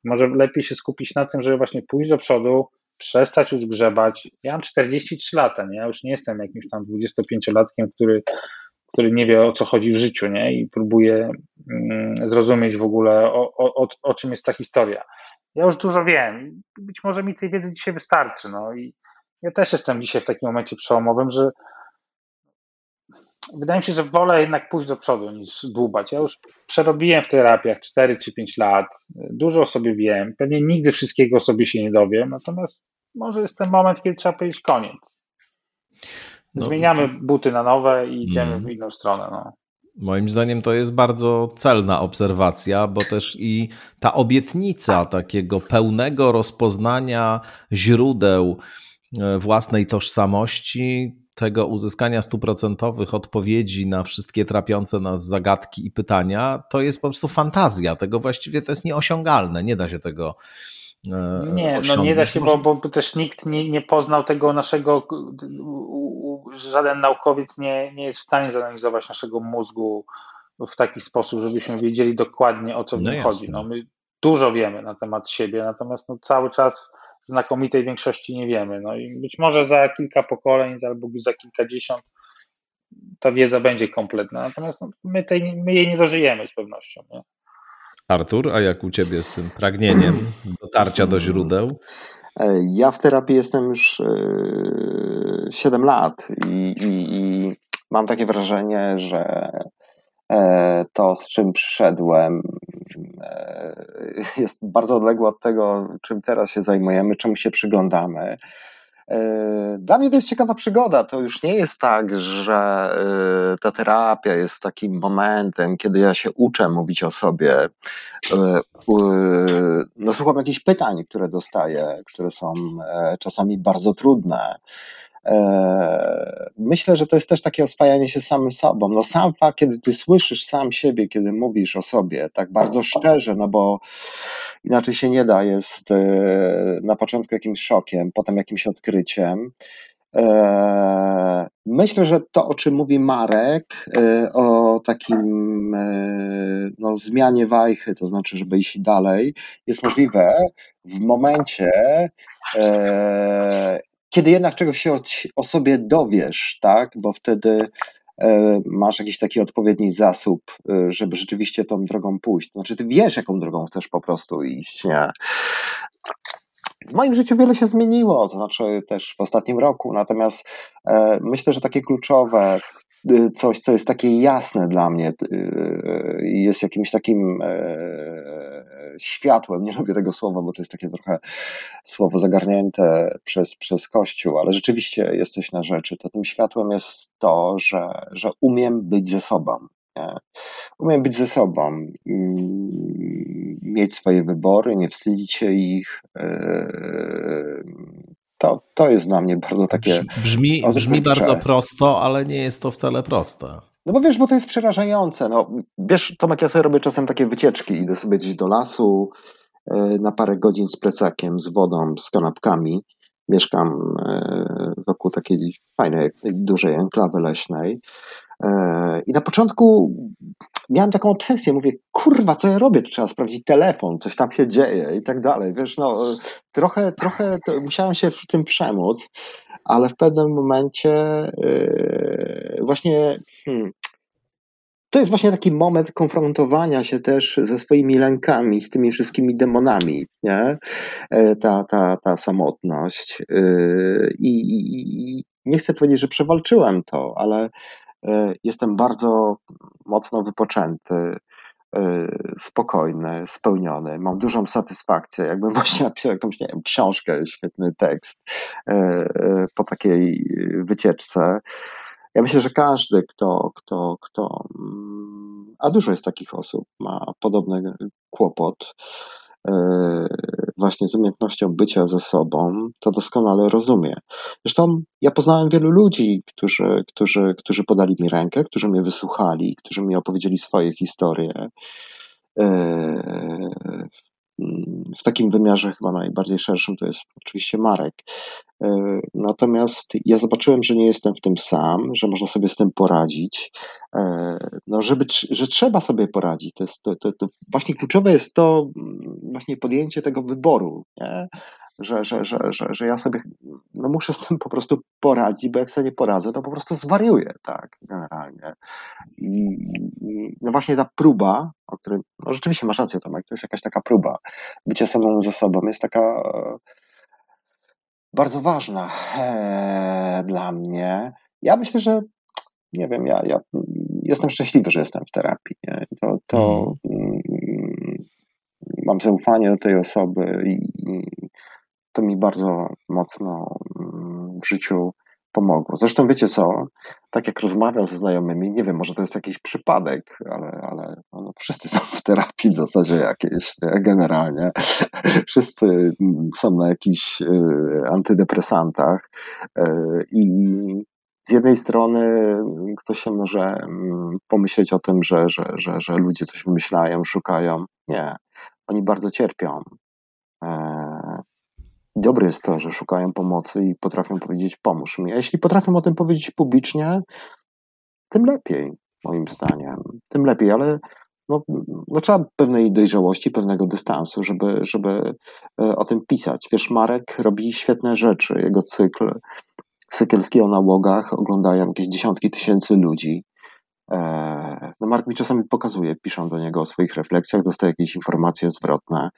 może lepiej się skupić na tym, żeby właśnie pójść do przodu, przestać już grzebać. Ja mam 43 lata, nie? Ja już nie jestem jakimś tam 25-latkiem, który który nie wie o co chodzi w życiu, nie? I próbuje mm, zrozumieć w ogóle o, o, o czym jest ta historia. Ja już dużo wiem. Być może mi tej wiedzy dzisiaj wystarczy. No i ja też jestem dzisiaj w takim momencie przełomowym, że wydaje mi się, że wolę jednak pójść do przodu niż dłubać. Ja już przerobiłem w terapiach 4 czy 5 lat, dużo o sobie wiem, pewnie nigdy wszystkiego o sobie się nie dowiem, natomiast może jest ten moment, kiedy trzeba powiedzieć koniec. No, Zmieniamy buty na nowe i idziemy mm. w inną stronę. No. Moim zdaniem to jest bardzo celna obserwacja, bo też i ta obietnica takiego pełnego rozpoznania źródeł e, własnej tożsamości, tego uzyskania stuprocentowych odpowiedzi na wszystkie trapiące nas zagadki i pytania, to jest po prostu fantazja. Tego właściwie to jest nieosiągalne. Nie da się tego E, nie, no nie da się, bo, bo też nikt nie, nie poznał tego naszego, żaden naukowiec nie, nie jest w stanie zanalizować naszego mózgu w taki sposób, żebyśmy wiedzieli dokładnie o co w no nim chodzi. No, my dużo wiemy na temat siebie, natomiast no, cały czas znakomitej większości nie wiemy. No i być może za kilka pokoleń albo za kilkadziesiąt ta wiedza będzie kompletna, natomiast no, my, tej, my jej nie dożyjemy z pewnością. Nie? Artur, a jak u ciebie z tym pragnieniem dotarcia do źródeł? Ja w terapii jestem już 7 e, lat i, i, i mam takie wrażenie, że e, to, z czym przyszedłem, jest bardzo odległe od tego, czym teraz się zajmujemy, czemu się przyglądamy. E, dla mnie to jest ciekawa przygoda. To już nie jest tak, że e, ta terapia jest takim momentem, kiedy ja się uczę mówić o sobie. E, no, słucham jakichś pytań, które dostaję, które są czasami bardzo trudne. Myślę, że to jest też takie oswajanie się samym sobą. No sam fakt, kiedy ty słyszysz sam siebie, kiedy mówisz o sobie tak bardzo szczerze, no bo inaczej się nie da, jest e, na początku jakimś szokiem, potem jakimś odkryciem. E, myślę, że to, o czym mówi Marek, e, o takim no, zmianie wajchy, to znaczy, żeby iść dalej, jest możliwe w momencie, kiedy jednak czegoś się o, sobie dowiesz, tak? Bo wtedy e, masz jakiś taki odpowiedni zasób, e, żeby rzeczywiście tą drogą pójść. Znaczy, ty wiesz, jaką drogą chcesz po prostu iść, nie? W moim życiu wiele się zmieniło, to znaczy też w ostatnim roku, natomiast e, myślę, że takie kluczowe coś, co jest takie jasne dla mnie i jest jakimś takim światłem, nie lubię tego słowa, bo to jest takie trochę słowo zagarnięte przez, przez Kościół, ale rzeczywiście jest coś na rzeczy, to tym światłem jest to, że, że umiem być ze sobą. Nie? Umiem być ze sobą, mm, mieć swoje wybory, nie wstydzić się ich. To, to jest dla mnie bardzo takie. Brzmi, brzmi bardzo prosto, ale nie jest to wcale proste. No bo wiesz, bo to jest przerażające. No, wiesz, Tomek, ja sobie robię czasem takie wycieczki. Idę sobie gdzieś do lasu e, na parę godzin z plecakiem, z wodą, z kanapkami. Mieszkam e, wokół takiej fajnej, dużej enklawy leśnej. I na początku miałem taką obsesję, mówię, kurwa, co ja robię, tu trzeba sprawdzić telefon, coś tam się dzieje i tak dalej, wiesz, no, trochę, trochę musiałem się w tym przemóc, ale w pewnym momencie yy, właśnie hmm, to jest właśnie taki moment konfrontowania się też ze swoimi lękami, z tymi wszystkimi demonami, nie? E, ta, ta, ta samotność. I, i, i nie chcę powiedzieć, że przewalczyłem to, ale E, jestem bardzo mocno wypoczęty, e, spokojny, spełniony. Mam dużą satysfakcję, jakby *laughs* właśnie napisał jakąś, nie wiem, książkę, świetny tekst e, po takiej wycieczce. Ja myślę, że każdy, kto, kto, kto, mm, a dużo jest takich osób, ma podobny kłopot, E, właśnie z umiejętnością bycia ze sobą, to doskonale rozumie. Zresztą ja poznałem wielu ludzi, którzy, którzy, którzy podali mi rękę, którzy mnie wysłuchali, którzy mi opowiedzieli swoje historie. W takim wymiarze chyba najbardziej szerszym to jest oczywiście Marek. E, natomiast ja zobaczyłem, że nie jestem w tym sam, że można sobie z tym poradzić. E, no, żeby, że trzeba sobie poradzić. To, jest, to, to, to właśnie kluczowe jest to mm, właśnie podjęcie tego wyboru. Nie? Że, że, że, że, że ja sobie no muszę z tym po prostu poradzić, bo jak sobie nie poradzę, to po prostu zwariuję, tak, generalnie. I, i no właśnie ta próba, o której, no rzeczywiście masz rację, Tomek, to jest jakaś taka próba. Bycie samą ze sobą jest taka bardzo ważna e, dla mnie. Ja myślę, że nie wiem, ja, ja jestem szczęśliwy, że jestem w terapii. Nie? To, to mm. mm mam zaufanie do tej osoby i, i, to mi bardzo mocno mm, w życiu pomogło. Zresztą wiecie co, tak jak rozmawiam ze znajomymi, nie wiem, może to jest jakiś przypadek, ale, ale no, wszyscy są w terapii w zasadzie jakieś, generalnie. *laughs* Wszyscy mm, są na jakichś y, antydepresantach y, i z jednej strony ktoś się może mm, pomyśleć o tym, że, że, że, że ludzie coś wymyślają, szukają. Nie, oni bardzo cierpią. Dobre jest to, że szukają pomocy i potrafią powiedzieć pomóż mi. A jeśli potrafią o tym powiedzieć publicznie, tym lepiej, moim zdaniem. Tym lepiej, ale no, no trzeba pewnej dojrzałości, pewnego dystansu, żeby, żeby e, o tym pisać. Wiesz, Marek robi świetne rzeczy. Jego cykl Sykielski o nałogach oglądają jakieś dziesiątki tysięcy ludzi. E, no Mark mi czasami pokazuje, piszą do niego o swoich refleksjach, dostaje jakieś informacje zwrotne.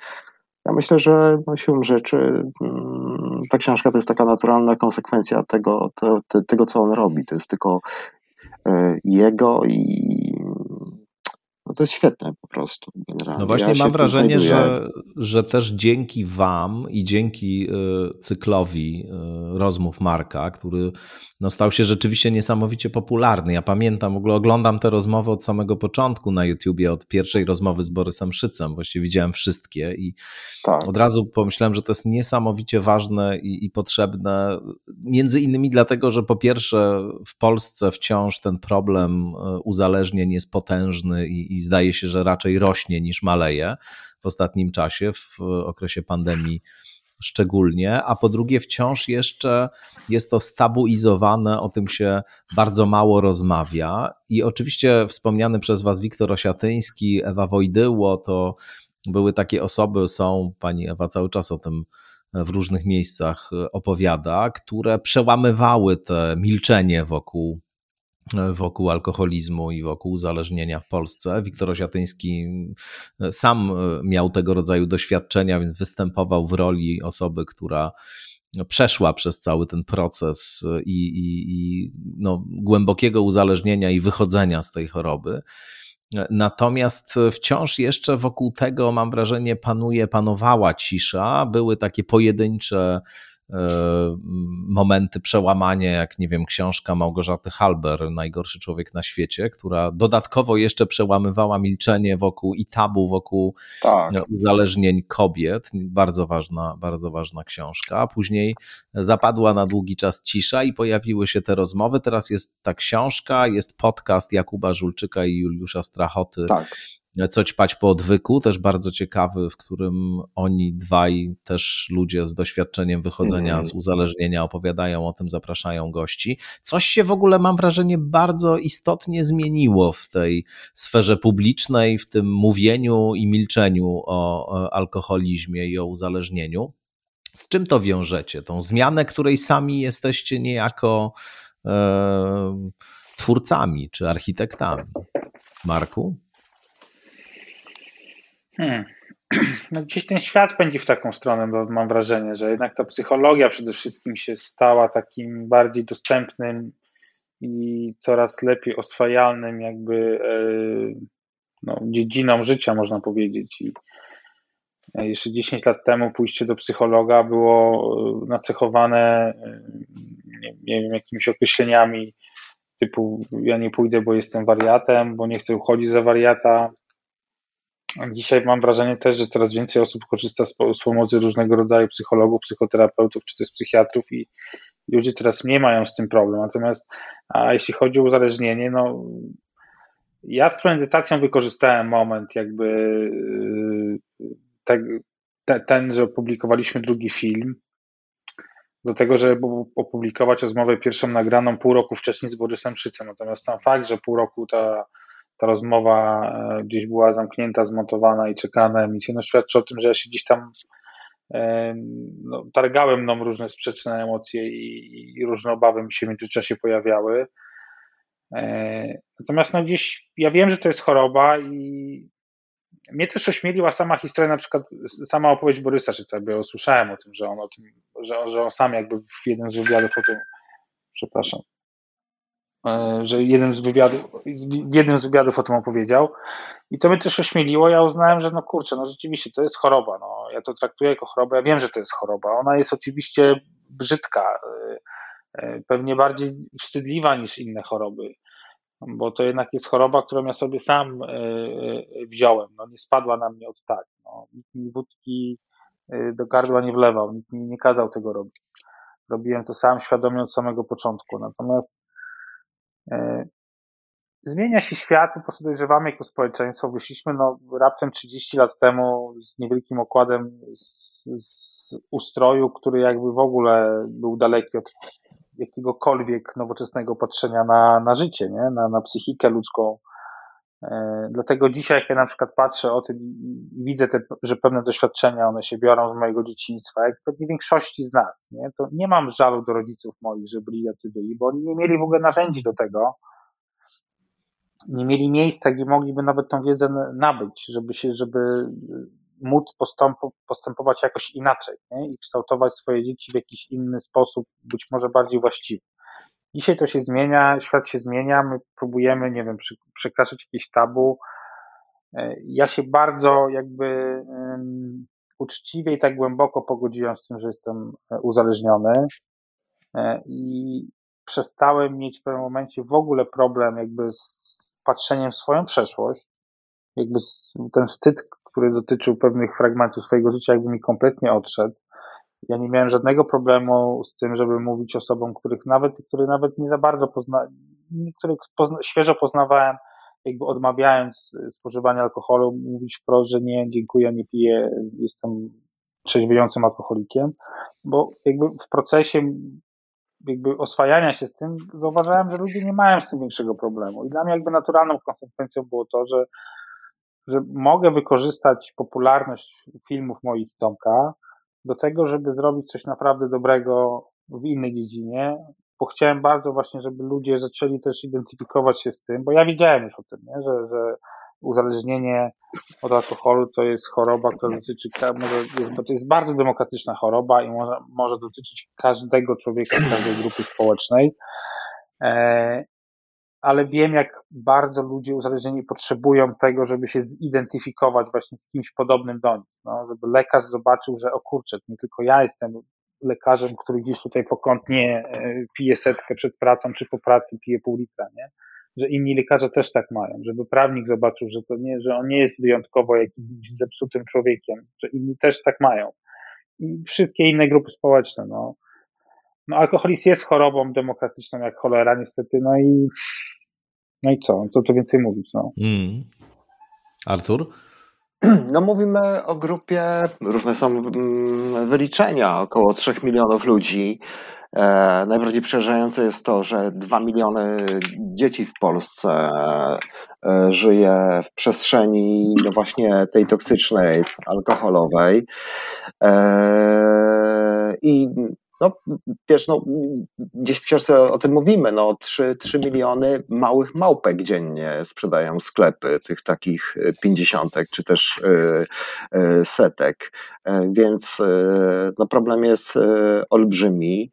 Ja myślę, że no, siłą rzeczy mm, ta książka to jest taka naturalna konsekwencja tego, to, tego co on robi. To jest tylko e, jego i no to jest świetne po prostu. Generalnie. No właśnie ja mam wrażenie, że, że też dzięki Wam i dzięki y, cyklowi y, rozmów Marka, który no, stał się rzeczywiście niesamowicie popularny. Ja pamiętam, w ogóle oglądam te rozmowy od samego początku na YouTubie, od pierwszej rozmowy z Borysem Szycem. Właściwie widziałem wszystkie i tak. od razu pomyślałem, że to jest niesamowicie ważne i, i potrzebne. Między innymi dlatego, że po pierwsze w Polsce wciąż ten problem y, uzależnień jest potężny i, i zdaje się, że raczej rośnie niż maleje w ostatnim czasie, w okresie pandemii szczególnie, a po drugie wciąż jeszcze jest to stabilizowane, o tym się bardzo mało rozmawia. I oczywiście wspomniany przez Was Wiktor Osiatyński, Ewa Wojdyło, to były takie osoby, są, pani Ewa cały czas o tym w różnych miejscach opowiada, które przełamywały te milczenie wokół wokół alkoholizmu i wokół uzależnienia w Polsce. Wiktor Osiatyński e, sam e, miał tego rodzaju doświadczenia, więc występował w roli osoby, która przeszła przez cały ten proces i, i, i no, głębokiego uzależnienia i wychodzenia z tej choroby. Natomiast wciąż jeszcze wokół tego, mam wrażenie, panuje, panowała cisza. Były takie pojedyncze E, momenty przełamania, jak nie wiem, książka Małgorzaty Halber, Najgorszy człowiek na świecie, która dodatkowo jeszcze przełamywała milczenie wokół i tabu wokół tak. uzależnień kobiet. Bardzo ważna, bardzo ważna książka. Później zapadła na długi czas cisza i pojawiły się te rozmowy. Teraz jest ta książka, jest podcast Jakuba Żulczyka i Juliusza Strachoty. Tak co ćpać po odwyku, też bardzo ciekawy, w którym oni dwaj, też ludzie z doświadczeniem wychodzenia mm. z uzależnienia opowiadają o tym, zapraszają gości. Coś się w ogóle, mam wrażenie, bardzo istotnie zmieniło w tej sferze publicznej, w tym mówieniu i milczeniu o alkoholizmie i o uzależnieniu. Z czym to wiążecie? Tą zmianę, której sami jesteście niejako e, twórcami czy architektami. Marku? Hmm. *clears throat* No gdzieś ten świat pędzi w taką stronę, bo mam wrażenie, że jednak ta psychologia przede wszystkim się stała takim bardziej dostępnym i coraz lepiej oswajalnym jakby e, no, dziedziną życia, można powiedzieć. I jeszcze 10 lat temu pójście do psychologa było nacechowane e, nie, nie wiem, jakimiś określeniami typu ja nie pójdę, bo jestem wariatem, bo nie chcę uchodzić za wariata, Dzisiaj mam wrażenie też, że coraz więcej osób korzysta z, pomocy różnego rodzaju psychologów, psychoterapeutów czy też psychiatrów i ludzie coraz mniej mają z tym problem. Natomiast a jeśli chodzi o uzależnienie, no ja z premedytacją wykorzystałem moment jakby te, te, ten, że opublikowaliśmy drugi film do tego, żeby opublikować rozmowę pierwszą nagraną pół roku wcześniej z Borysem Szycem. Natomiast sam fakt, że pół roku ta ta rozmowa e, gdzieś była zamknięta, zmontowana i czekała na emisję, no świadczy o tym, że ja się gdzieś tam e, no, targałem mną różne sprzeczne emocje i, i różne obawy mi się w międzyczasie pojawiały. E, natomiast no gdzieś ja wiem, że to jest choroba i mnie też ośmieliła sama historia, na przykład sama opowieść Borysa Szyca, bo ja usłyszałem o tym, że on o tym, że, że on sam jakby w jeden z wywiadów o tym, przepraszam, że jeden z wywiadów, w jednym z wywiadów o tym opowiedział i to mnie też ośmieliło. Ja uznałem, że no kurczę, no rzeczywiście to jest choroba. No, ja to traktuję jako chorobę. Ja wiem, że to jest choroba. Ona jest oczywiście brzydka, e, e, pewnie bardziej wstydliwa niż inne choroby, bo to jednak jest choroba, którą ja sobie sam wziąłem. No, nie spadła na mnie od tak. No, nikt mi wódki do gardła nie wlewał, nikt mi nie kazał tego robić. Robiłem to sam świadomie od samego początku. Natomiast E, zmienia się świat, po prostu dojrzewamy jako społeczeństwo. Wyszliśmy no, raptem 30 lat temu z niewielkim okładem z, z ustroju, który jakby w ogóle był daleki od jakiegokolwiek nowoczesnego patrzenia na, na życie, nie? Na, na psychikę ludzką. E, dlatego dzisiaj, jak ja na przykład patrzę o tym i widzę, te, że pewne doświadczenia one się biorą z mojego dzieciństwa, jak pewnie większości z nas, nie? to nie mam żalu do rodziców moich, że byli jacy byli, bo oni nie mieli w ogóle narzędzi do tego, nie mieli miejsca, gdzie mogliby nawet tą wiedzę nabyć, żeby się, żeby móc postępować jakoś inaczej nie? i kształtować swoje dzieci w jakiś inny sposób, być może bardziej właściwy. Dzisiaj to się zmienia, świat się zmienia, my próbujemy, nie wiem, przekraczać jakieś tabu. E, ja się bardzo jakby um, uczciwie i tak głęboko pogodziłem z tym, że jestem e, uzależniony e, i przestałem mieć w pewnym momencie w ogóle problem jakby z patrzeniem w swoją przeszłość. Jakby ten wstyd, który dotyczył pewnych fragmentów swojego życia, jakby mi kompletnie odszedł. Ja nie miałem żadnego problemu z tym, żeby mówić osobom, których nawet, które nawet nie za bardzo pozna, których pozna, świeżo poznawałem, jakby odmawiając spożywania alkoholu, mówić wprost, że nie, dziękuję, nie piję, jestem trzeźwiejącym alkoholikiem, bo jakby w procesie jakby oswajania się z tym zauważyłem, że ludzie nie mają z tym większego problemu. I dla mnie jakby naturalną konsekwencją było to, że, że mogę wykorzystać popularność filmów moich Tomka, do tego, żeby zrobić coś naprawdę dobrego w innej dziedzinie, bo chciałem bardzo właśnie, żeby ludzie zaczęli też identyfikować się z tym, bo ja wiedziałem już o tym, nie? Że, że uzależnienie od alkoholu to jest choroba, która dotyczy, może, to jest bardzo demokratyczna choroba i może, może dotyczyć każdego człowieka każdej grupy społecznej. Ale wiem, jak bardzo ludzie uzależnieni potrzebują tego, żeby się zidentyfikować właśnie z kimś podobnym do nich. No, żeby lekarz zobaczył, że o kurczę, nie tylko ja jestem lekarzem, który gdzieś tutaj pokątnie e, pije setkę przed pracą, czy po pracy pije pół litra, nie? Że inni lekarze też tak mają, żeby prawnik zobaczył, że to nie, że on nie jest wyjątkowo jakimś zepsutym człowiekiem, że inni też tak mają. I wszystkie inne grupy społeczne, no. No, alkoholizm jest chorobą demokratyczną jak cholera, niestety, no i no i co? Co tu więcej mówić? No. Mm. Artur? *clears throat* No mówimy o grupie, różne są mm, wyliczenia, około 3 milionów ludzi. E, najbardziej przerażające jest to, że 2 miliony dzieci w Polsce e, żyje w przestrzeni no właśnie tej toksycznej, alkoholowej. E, I no, wiesz, no, gdzieś w książce o tym mówimy, no 3, 3 miliony małych małpek dziennie sprzedają sklepy, tych takich pięćdziesiątek czy też y, y, setek, e, więc no, problem jest olbrzymi.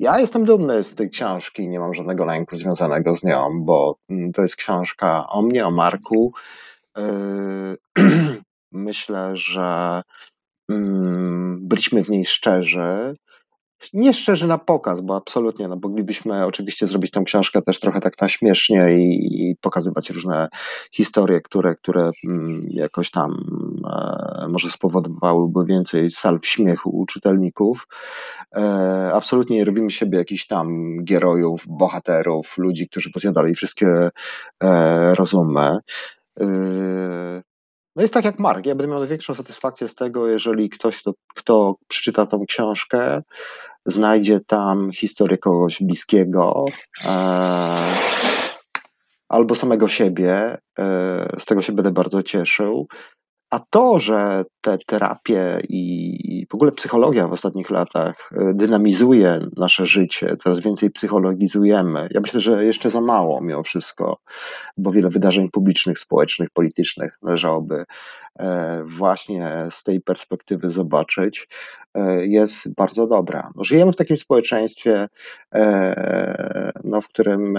Ja jestem dumny z tej książki, nie mam żadnego lęku związanego z nią, bo mm, to jest książka o mnie, o Marku. *clears throat* Myślę, że byliśmy w niej szczerzy. Nie szczerzy na pokaz, bo absolutnie, no moglibyśmy oczywiście zrobić tą książkę też trochę tak na śmiesznie i, i pokazywać różne historie, które, które mm, jakoś tam e, może spowodowałyby więcej salw śmiechu u czytelników. E, absolutnie nie robimy siebie jakichś tam gierojów, bohaterów, ludzi, którzy posiadali wszystkie e, rozumy. No jest tak jak Mark. Ja będę miał największą satysfakcję z tego, jeżeli ktoś, kto, kto przeczyta tą książkę, znajdzie tam historię kogoś bliskiego e, albo samego siebie. E, z tego się będę bardzo cieszył. A to, że te terapie i w ogóle psychologia w ostatnich latach e, dynamizuje nasze życie, coraz więcej psychologizujemy, ja myślę, że jeszcze za mało mimo wszystko, bo wiele wydarzeń publicznych, społecznych, politycznych należałoby e, właśnie z tej perspektywy zobaczyć, e, jest bardzo dobra. No, żyjemy w takim społeczeństwie, no, w którym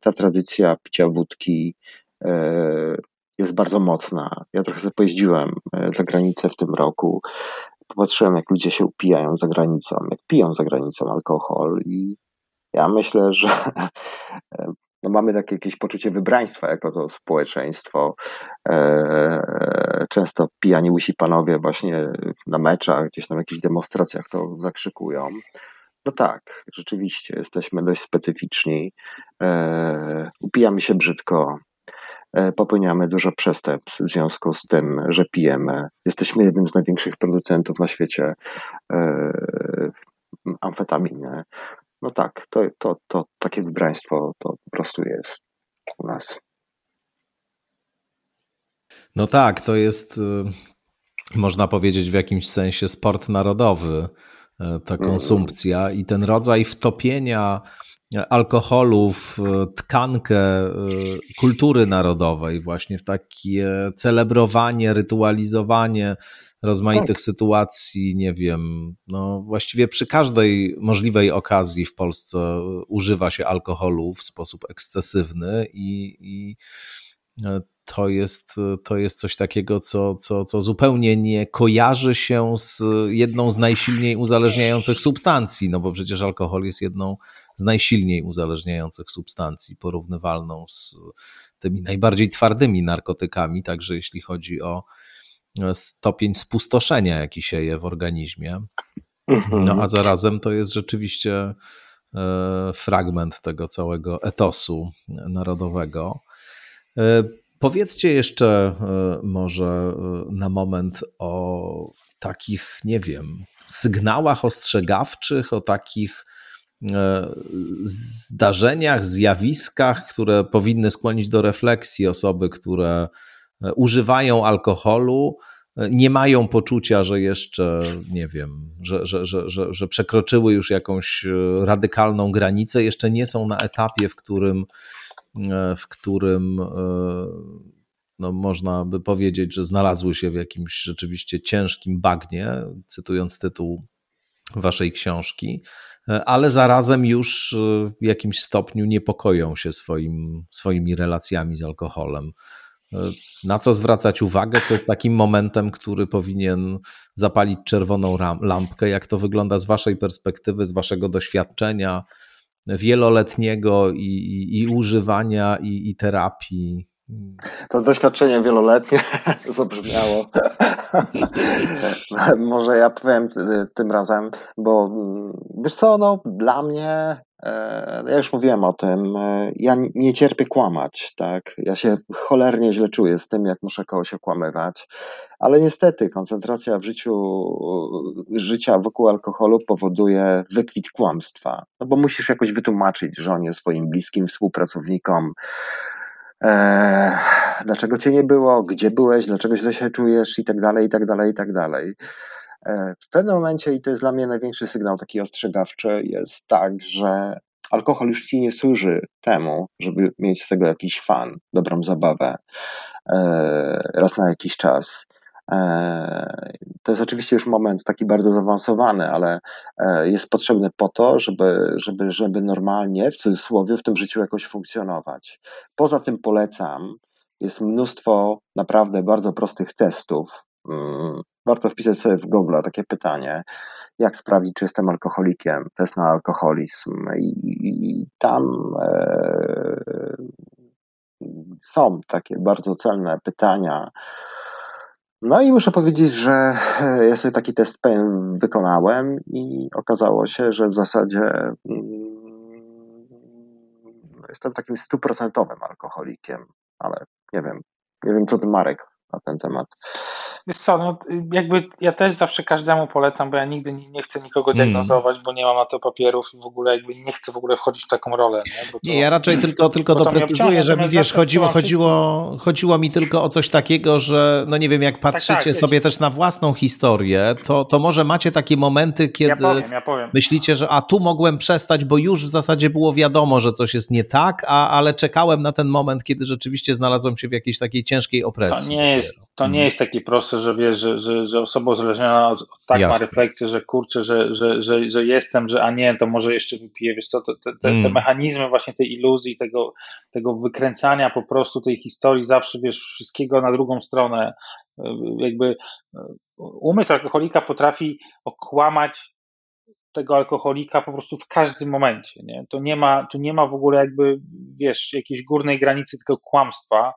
ta tradycja picia wódki, jest bardzo mocna. Ja trochę sobie pojeździłem e, za granicę w tym roku. Popatrzyłem, jak ludzie się upijają za granicą, jak piją za granicą alkohol i ja myślę, *laughs* że e, no mamy takie jakieś poczucie wybraństwa jako to społeczeństwo. E, często pijani łysi panowie właśnie na meczach, gdzieś tam jakichś demonstracjach to zakrzykują. No tak, rzeczywiście, jesteśmy dość specyficzni. Upijamy się brzydko, popełniamy dużo przestępstw w związku z tym, że pijemy. Jesteśmy jednym z największych producentów na świecie e, amfetaminy. No tak, to, to, to takie wybraństwo to po prostu jest u nas. No tak, to jest, y, można powiedzieć, w jakimś sensie sport narodowy, e, ta mm. konsumpcja i ten rodzaj wtopienia alkoholu w tkankę e, kultury narodowej, właśnie w takie celebrowanie, rytualizowanie rozmaitych tak. sytuacji, nie wiem, no właściwie przy każdej możliwej okazji w Polsce używa się alkoholu w sposób ekscesywny i, i e, to jest, to jest coś takiego, co, co, co zupełnie nie kojarzy się z jedną z najsilniej uzależniających substancji, no bo przecież alkohol jest jedną z najsilniej uzależniających substancji, porównywalną z tymi najbardziej twardymi narkotykami, także jeśli chodzi o stopień spustoszenia, jaki się je w organizmie. No a zarazem to jest rzeczywiście e, fragment tego całego etosu narodowego. E, powiedzcie jeszcze e, może na moment o takich, nie wiem, sygnałach ostrzegawczych, o takich E, zdarzeniach, zjawiskach, które powinny skłonić do refleksji osoby, które e, używają alkoholu, e, nie mają poczucia, że jeszcze, nie wiem, że, że, że, że, że przekroczyły już jakąś radykalną granicę, jeszcze nie są na etapie, w którym w którym no, można by powiedzieć, że znalazły się w jakimś rzeczywiście ciężkim bagnie, cytując tytuł waszej książki, ale zarazem już w jakimś stopniu niepokoją się swoim, swoimi relacjami z alkoholem. Na co zwracać uwagę, co jest takim momentem, który powinien zapalić czerwoną lampkę? Jak to wygląda z Waszej perspektywy, z Waszego doświadczenia wieloletniego i, i, i używania, i, i terapii? To doświadczenie wieloletnie *laughs* zabrzmiało. *laughs* Może ja powiem tym razem, bo wiesz co, no, dla mnie E, ja już mówiłem o tym, e, ja nie cierpię kłamać, tak? Ja się cholernie źle czuję z tym, jak muszę kogoś okłamywać, ale niestety koncentracja w życiu, życia wokół alkoholu powoduje wykwit kłamstwa, no bo musisz jakoś wytłumaczyć żonie, swoim bliskim współpracownikom, e, dlaczego cię nie było, gdzie byłeś, dlaczego źle się czujesz i tak dalej, i tak dalej, i tak dalej. E, w pewnym momencie, i to jest dla mnie największy sygnał taki ostrzegawczy, jest tak, że alkohol już ci nie służy temu, żeby mieć z tego jakiś fan, dobrą zabawę e, raz na jakiś czas. E, to jest oczywiście już moment taki bardzo zaawansowany, ale jest potrzebny po to, żeby, żeby, żeby normalnie, w cudzysłowie, w tym życiu jakoś funkcjonować. Poza tym polecam, jest mnóstwo naprawdę bardzo prostych testów, mm, warto wpisać sobie w Google takie pytanie, jak sprawdzić, czy jestem alkoholikiem, test na alkoholizm i, i tam e, są takie bardzo celne pytania. No i muszę powiedzieć, że ja sobie taki test wykonałem i okazało się, że w zasadzie mm, jestem takim stuprocentowym alkoholikiem, ale nie wiem, nie wiem co ty Marek na ten temat. Wiesz co, no, jakby ja też zawsze każdemu polecam, bo ja nigdy nie, nie chcę nikogo hmm. diagnozować, mm. bo nie mam na to papierów i w ogóle jakby nie chcę w ogóle wchodzić w taką rolę. Nie, to, nie ja raczej tylko, tylko doprecyzuję, żeby wiesz, chodziło, chodziło, chodziło mi tylko o coś takiego, że no nie wiem, jak patrzycie tak, tak, sobie też na własną historię, to, to może macie takie momenty, kiedy ja powiem, ja powiem. myślicie, że a tu mogłem przestać, bo już w zasadzie było wiadomo, że coś jest nie tak, a, ale czekałem na ten moment, kiedy rzeczywiście znalazłem się w jakiejś takiej ciężkiej opresji. To nie jest, to nie mhm. jest takie proste, że wiesz, że, że, że osoba uzależniona od, tak Jasne. ma refleksję, że kurczę, że, że, że, że jestem, że a nie, to może jeszcze wypiję, wiesz co, te, te, te, mm. mechanizmy właśnie tej iluzji, tego, tego wykręcania po prostu tej historii zawsze, wiesz, wszystkiego na drugą stronę, jakby umysł alkoholika potrafi okłamać tego alkoholika po prostu w każdym momencie, nie? To nie ma, tu nie ma w ogóle jakby, wiesz, jakiejś górnej granicy tego kłamstwa, E,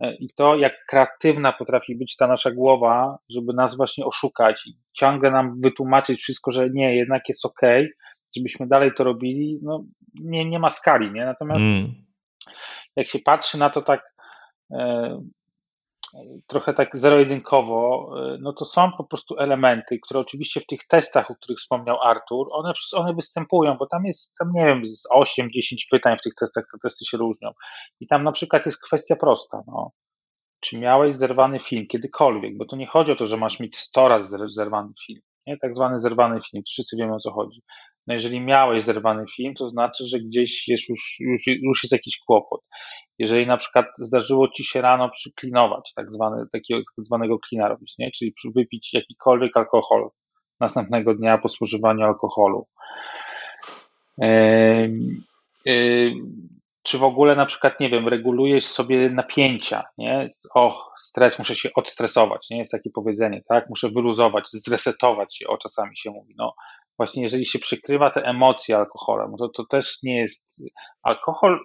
i to, jak kreatywna potrafi być ta nasza głowa, żeby nas właśnie oszukać i ciągle nam wytłumaczyć wszystko, że nie, jednak jest ok, żebyśmy dalej to robili, no nie, nie ma skali, nie? Natomiast mm. jak się patrzy na to tak e, trochę tak zero-jedynkowo, e, no to są po prostu elementy, które oczywiście w tych testach, o których wspomniał Artur, one, one występują, bo tam jest, tam nie wiem, z 8-10 pytań w tych testach, te testy się różnią. I tam na przykład jest kwestia prosta, no. Czy miałeś zerwany film kiedykolwiek? Bo to nie chodzi o to, że masz mieć 100 razy zerwany film, nie? Tak zwany zerwany film, wszyscy wiemy o co chodzi. No jeżeli miałeś zerwany film, to znaczy, że gdzieś jest już, już, już jest jakiś kłopot. Jeżeli na przykład zdarzyło ci się rano przyklinować, tak, zwany, takiego, tak zwanego klina robić, nie? czyli wypić jakikolwiek alkohol następnego dnia po spożywaniu alkoholu. Yy, yy, czy w ogóle na przykład, nie wiem, regulujesz sobie napięcia, nie? O, stres, muszę się odstresować, nie? Jest takie powiedzenie, tak? Muszę wyluzować, zresetować się, o czasami się mówi, no. Właśnie jeżeli się przykrywa te emocje alkoholem, to, to też nie jest, alkohol,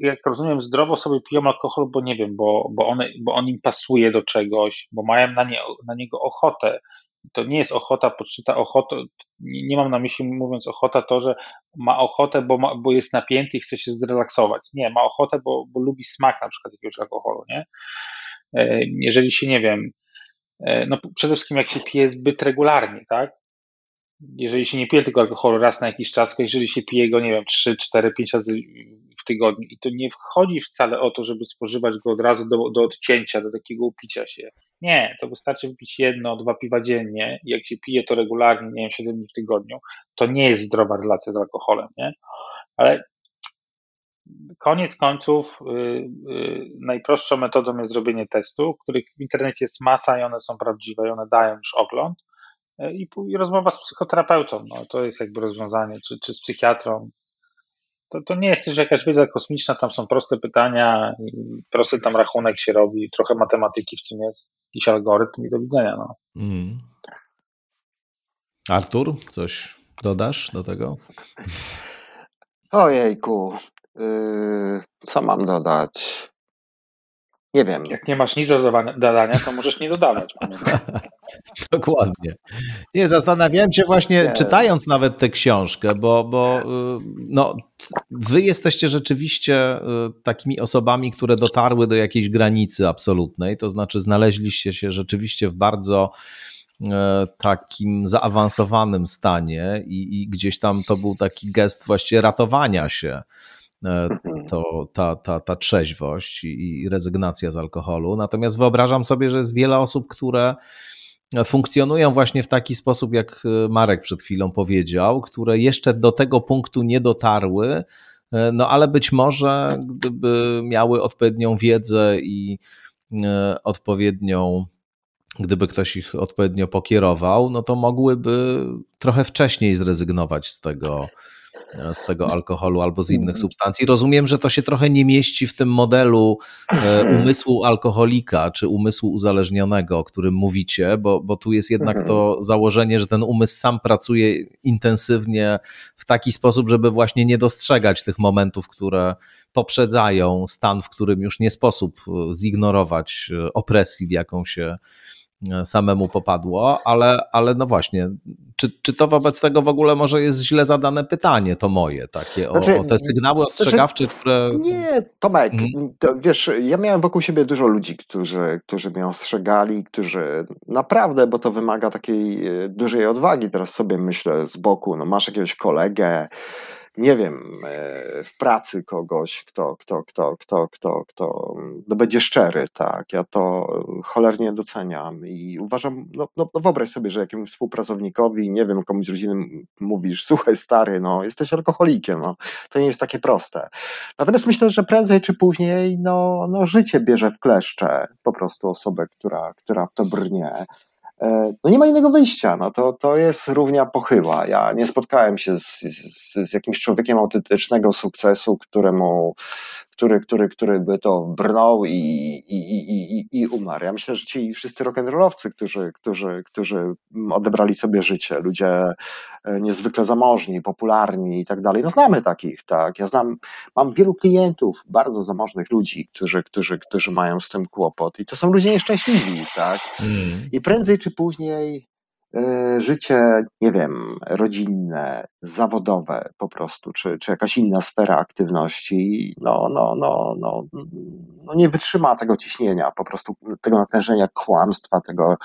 jak rozumiem, zdrowo sobie piją alkohol, bo nie wiem, bo, bo, one, bo on im pasuje do czegoś, bo mają na, nie, na niego ochotę, to nie jest ochota, poczyta ochotę, nie, nie mam na myśli mówiąc ochota to, że ma ochotę, bo, ma, bo jest napięty i chce się zrelaksować. Nie, ma ochotę, bo, bo lubi smak na przykład jakiegoś alkoholu, nie? E, jeżeli się, nie wiem, e, no przede wszystkim jak się pije zbyt regularnie, tak? Jeżeli się nie pije tylko alkoholu raz na jakiś czas, to jeżeli się pije go, nie wiem, 3, 4, 5 razy w tygodniu i to nie wchodzi wcale o to, żeby spożywać go od razu do, do odcięcia, do takiego upicia się nie, to wystarczy wypić jedno, dwa piwa dziennie. Jak się pije to regularnie, nie wiem, 7 dni w tygodniu, to nie jest zdrowa relacja z alkoholem, nie? Ale koniec końców y, y, najprostszą metodą jest zrobienie testu, których w internecie jest masa i one są prawdziwe i one dają już ogląd. Y, I, i rozmowa z psychoterapeutą, no, to jest jakby rozwiązanie, czy, czy z psychiatrą. To, to nie jest też jakaś wiedza kosmiczna, tam są proste pytania, prosty tam rachunek się robi, trochę matematyki w tym jest, jakiś algorytm i do widzenia. No. Mm. Artur, coś dodasz do tego? Ojejku, yy, co mam dodać? Nie wiem. Jak nie masz nic do dodania, to możesz nie dodawać. *laughs* Dokładnie. Nie, zastanawiałem się właśnie, nie. czytając nawet tę książkę, bo, bo y, no, wy jesteście rzeczywiście y, takimi osobami, które dotarły do jakiejś granicy absolutnej, to znaczy znaleźliście się rzeczywiście w bardzo E, takim zaawansowanym stanie i, i, gdzieś tam to był taki gest właściwie ratowania się. To, ta, ta, ta trzeźwość i, rezygnacja z alkoholu. Natomiast wyobrażam sobie, że jest wiele osób, które funkcjonują właśnie w taki sposób, jak Marek przed chwilą powiedział, które jeszcze do tego punktu nie dotarły, e, no ale być może gdyby miały odpowiednią wiedzę i odpowiednią gdyby ktoś ich odpowiednio pokierował, no to mogłyby trochę wcześniej zrezygnować z tego, z tego alkoholu albo z innych substancji. Rozumiem, że to się trochę nie mieści w tym modelu e, umysłu alkoholika czy umysłu uzależnionego, o którym mówicie, bo, bo tu jest jednak to założenie, że ten umysł sam pracuje intensywnie w taki sposób, żeby właśnie nie dostrzegać tych momentów, które poprzedzają stan, w którym już nie sposób zignorować opresji, w jaką się E, samemu popadło, ale, ale no właśnie, czy, czy to wobec tego w ogóle może jest źle zadane pytanie, to moje, takie znaczy, o, o, te sygnały ostrzegawcze, znaczy, które... Nie, Tomek, hmm. to, wiesz, ja miałem wokół siebie dużo ludzi, którzy, którzy mnie ostrzegali, którzy naprawdę, bo to wymaga takiej e, dużej odwagi, teraz sobie myślę z boku, no masz jakiegoś kolegę, nie wiem, e, w pracy kogoś, kto, kto, kto, kto, kto, kto no będzie szczery, tak. Ja to cholernie doceniam i uważam, no, no, no wyobraź sobie, że jakiemuś współpracownikowi, nie wiem, komuś z rodziny mówisz, słuchaj stary, no jesteś alkoholikiem, no to nie jest takie proste. Natomiast myślę, że prędzej czy później, no, no życie bierze w kleszcze po prostu osobę, która, która w to brnie. E, no nie ma innego wyjścia, no to, to jest równia pochyła. Ja nie spotkałem się z, z, z jakimś człowiekiem autentycznego sukcesu, któremu który, który, który by to brnął i, i, i, i umarł. Ja myślę, że ci wszyscy rock'n'rollowcy, którzy, którzy, którzy odebrali sobie życie, ludzie e, niezwykle zamożni, popularni i tak dalej, no znamy takich, tak. Ja znam, mam wielu klientów, bardzo zamożnych ludzi, którzy, którzy, którzy mają z tym kłopot i to są ludzie nieszczęśliwi, tak. Mm. I prędzej czy później E, życie, nie wiem, rodzinne, zawodowe po prostu, czy, czy jakaś inna sfera aktywności, no, no, no, no, no nie wytrzyma tego ciśnienia, po prostu tego natężenia kłamstwa, tego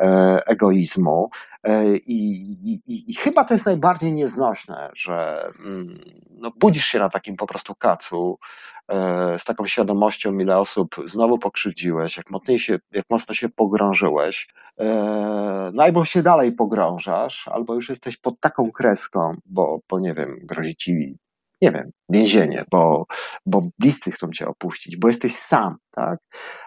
e, egoizmu. E, I, i, I, chyba to jest najbardziej nieznośne, że mm, no, budzisz się na takim po prostu kacu, E, z taką świadomością, ile osób znowu pokrzywdziłeś, jak się, jak mocno się pogrążyłeś, e, no albo się dalej pogrążasz, albo już jesteś pod taką kreską, bo, bo nie wiem, grozi ci nie wiem, więzienie, bo, bo bliscy chcą cię opuścić, bo jesteś sam, tak,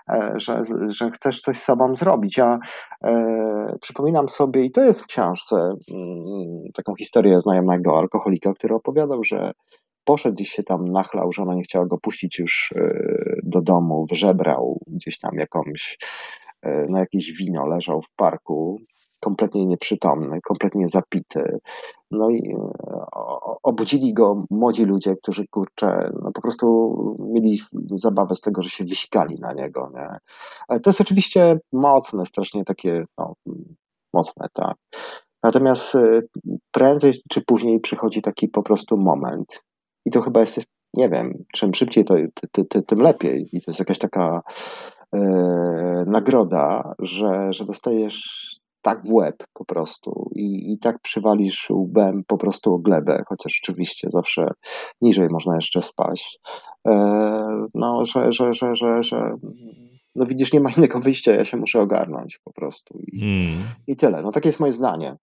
e, że, że chcesz coś z sobą zrobić. Ja e, przypominam sobie, i to jest w książce, mm, taką historię znajomego alkoholika, który opowiadał, że poszedł gdzieś się tam nachlał, że ona nie chciała go puścić już e, do domu, wyżebrał gdzieś tam jakąś, e, na jakieś wino, leżał w parku, kompletnie nieprzytomny, kompletnie zapity. No i e, obudzili go młodzi ludzie, którzy kurczę, no po prostu mieli zabawę z tego, że się wysikali na niego. Nie? To jest oczywiście mocne, strasznie takie no, mocne, tak. Natomiast prędzej czy później przychodzi taki po prostu moment, i to chyba jest, nie wiem, czym szybciej, to, ty, ty, tym lepiej. I to jest jakaś taka e, nagroda, że, że dostajesz tak w łeb po prostu i, i tak przywalisz łbem po prostu o glebę, chociaż oczywiście zawsze niżej można jeszcze spaść. E, no, że, że, że, że, że no widzisz, nie ma innego wyjścia, ja się muszę ogarnąć po prostu. I, hmm. i tyle. No takie jest moje zdanie.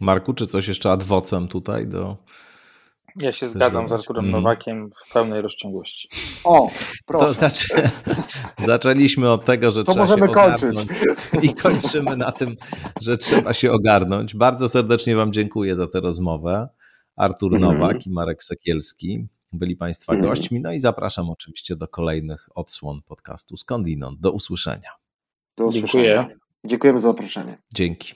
Marku, czy coś jeszcze adwocem tutaj do Ja się zgadzam z Arturem mm. Nowakiem w pełnej rozciągłości. O, proszę. To zaczę... *laughs* Zaczęliśmy od tego, że to trzeba możemy się kończyć. *laughs* I kończymy na tym, że trzeba się ogarnąć. Bardzo serdecznie Wam dziękuję za tę rozmowę. Artur mm. Nowak i Marek Sekielski byli Państwa mm. gośćmi. No i zapraszam oczywiście do kolejnych odsłon podcastu Skądinąd. Do usłyszenia. Do usłyszenia. Dziękuję. Dziękujemy za zaproszenie. Dzięki.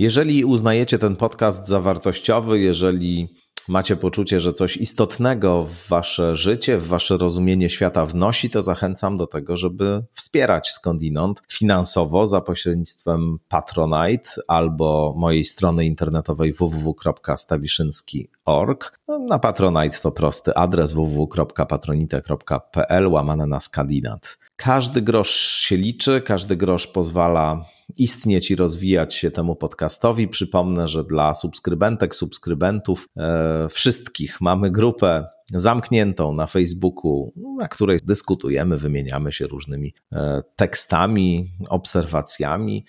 Jeżeli uznajecie ten podcast za wartościowy, jeżeli macie poczucie, że coś istotnego w wasze życie, w wasze rozumienie świata wnosi, to zachęcam do tego, żeby wspierać skądinąd finansowo za pośrednictwem Patronite albo mojej strony internetowej www.stawiszynski.org. No, na Patronite to prosty adres www.patronite.pl łamane na skandinat. Każdy grosz się liczy, każdy grosz pozwala istnieć i rozwijać się temu podcastowi. Przypomnę, że dla subskrybentek, subskrybentów, e, wszystkich mamy grupę zamkniętą na Facebooku, na której dyskutujemy, wymieniamy się różnymi e, tekstami, obserwacjami.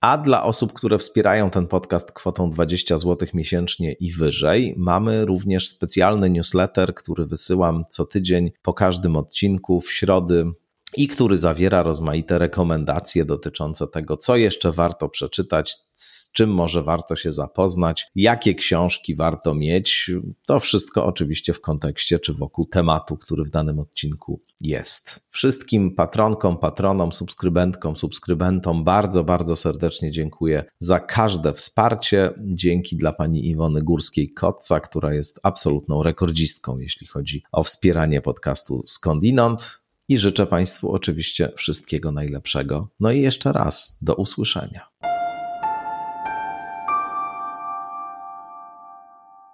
A dla osób, które wspierają ten podcast kwotą 20 zł miesięcznie i wyżej, mamy również specjalny newsletter, który wysyłam co tydzień po każdym odcinku w środy i który zawiera rozmaite rekomendacje dotyczące tego, co jeszcze warto przeczytać, z czym może warto się zapoznać, jakie książki warto mieć. To wszystko oczywiście w kontekście czy wokół tematu, który w danym odcinku jest. Wszystkim patronkom, patronom, subskrybentkom, subskrybentom bardzo, bardzo serdecznie dziękuję za każde wsparcie. Dzięki dla pani Iwony Górskiej-Kotca, która jest absolutną rekordzistką, jeśli chodzi o wspieranie podcastu Skądinąd i życzę Państwu oczywiście wszystkiego najlepszego. No i jeszcze raz do usłyszenia.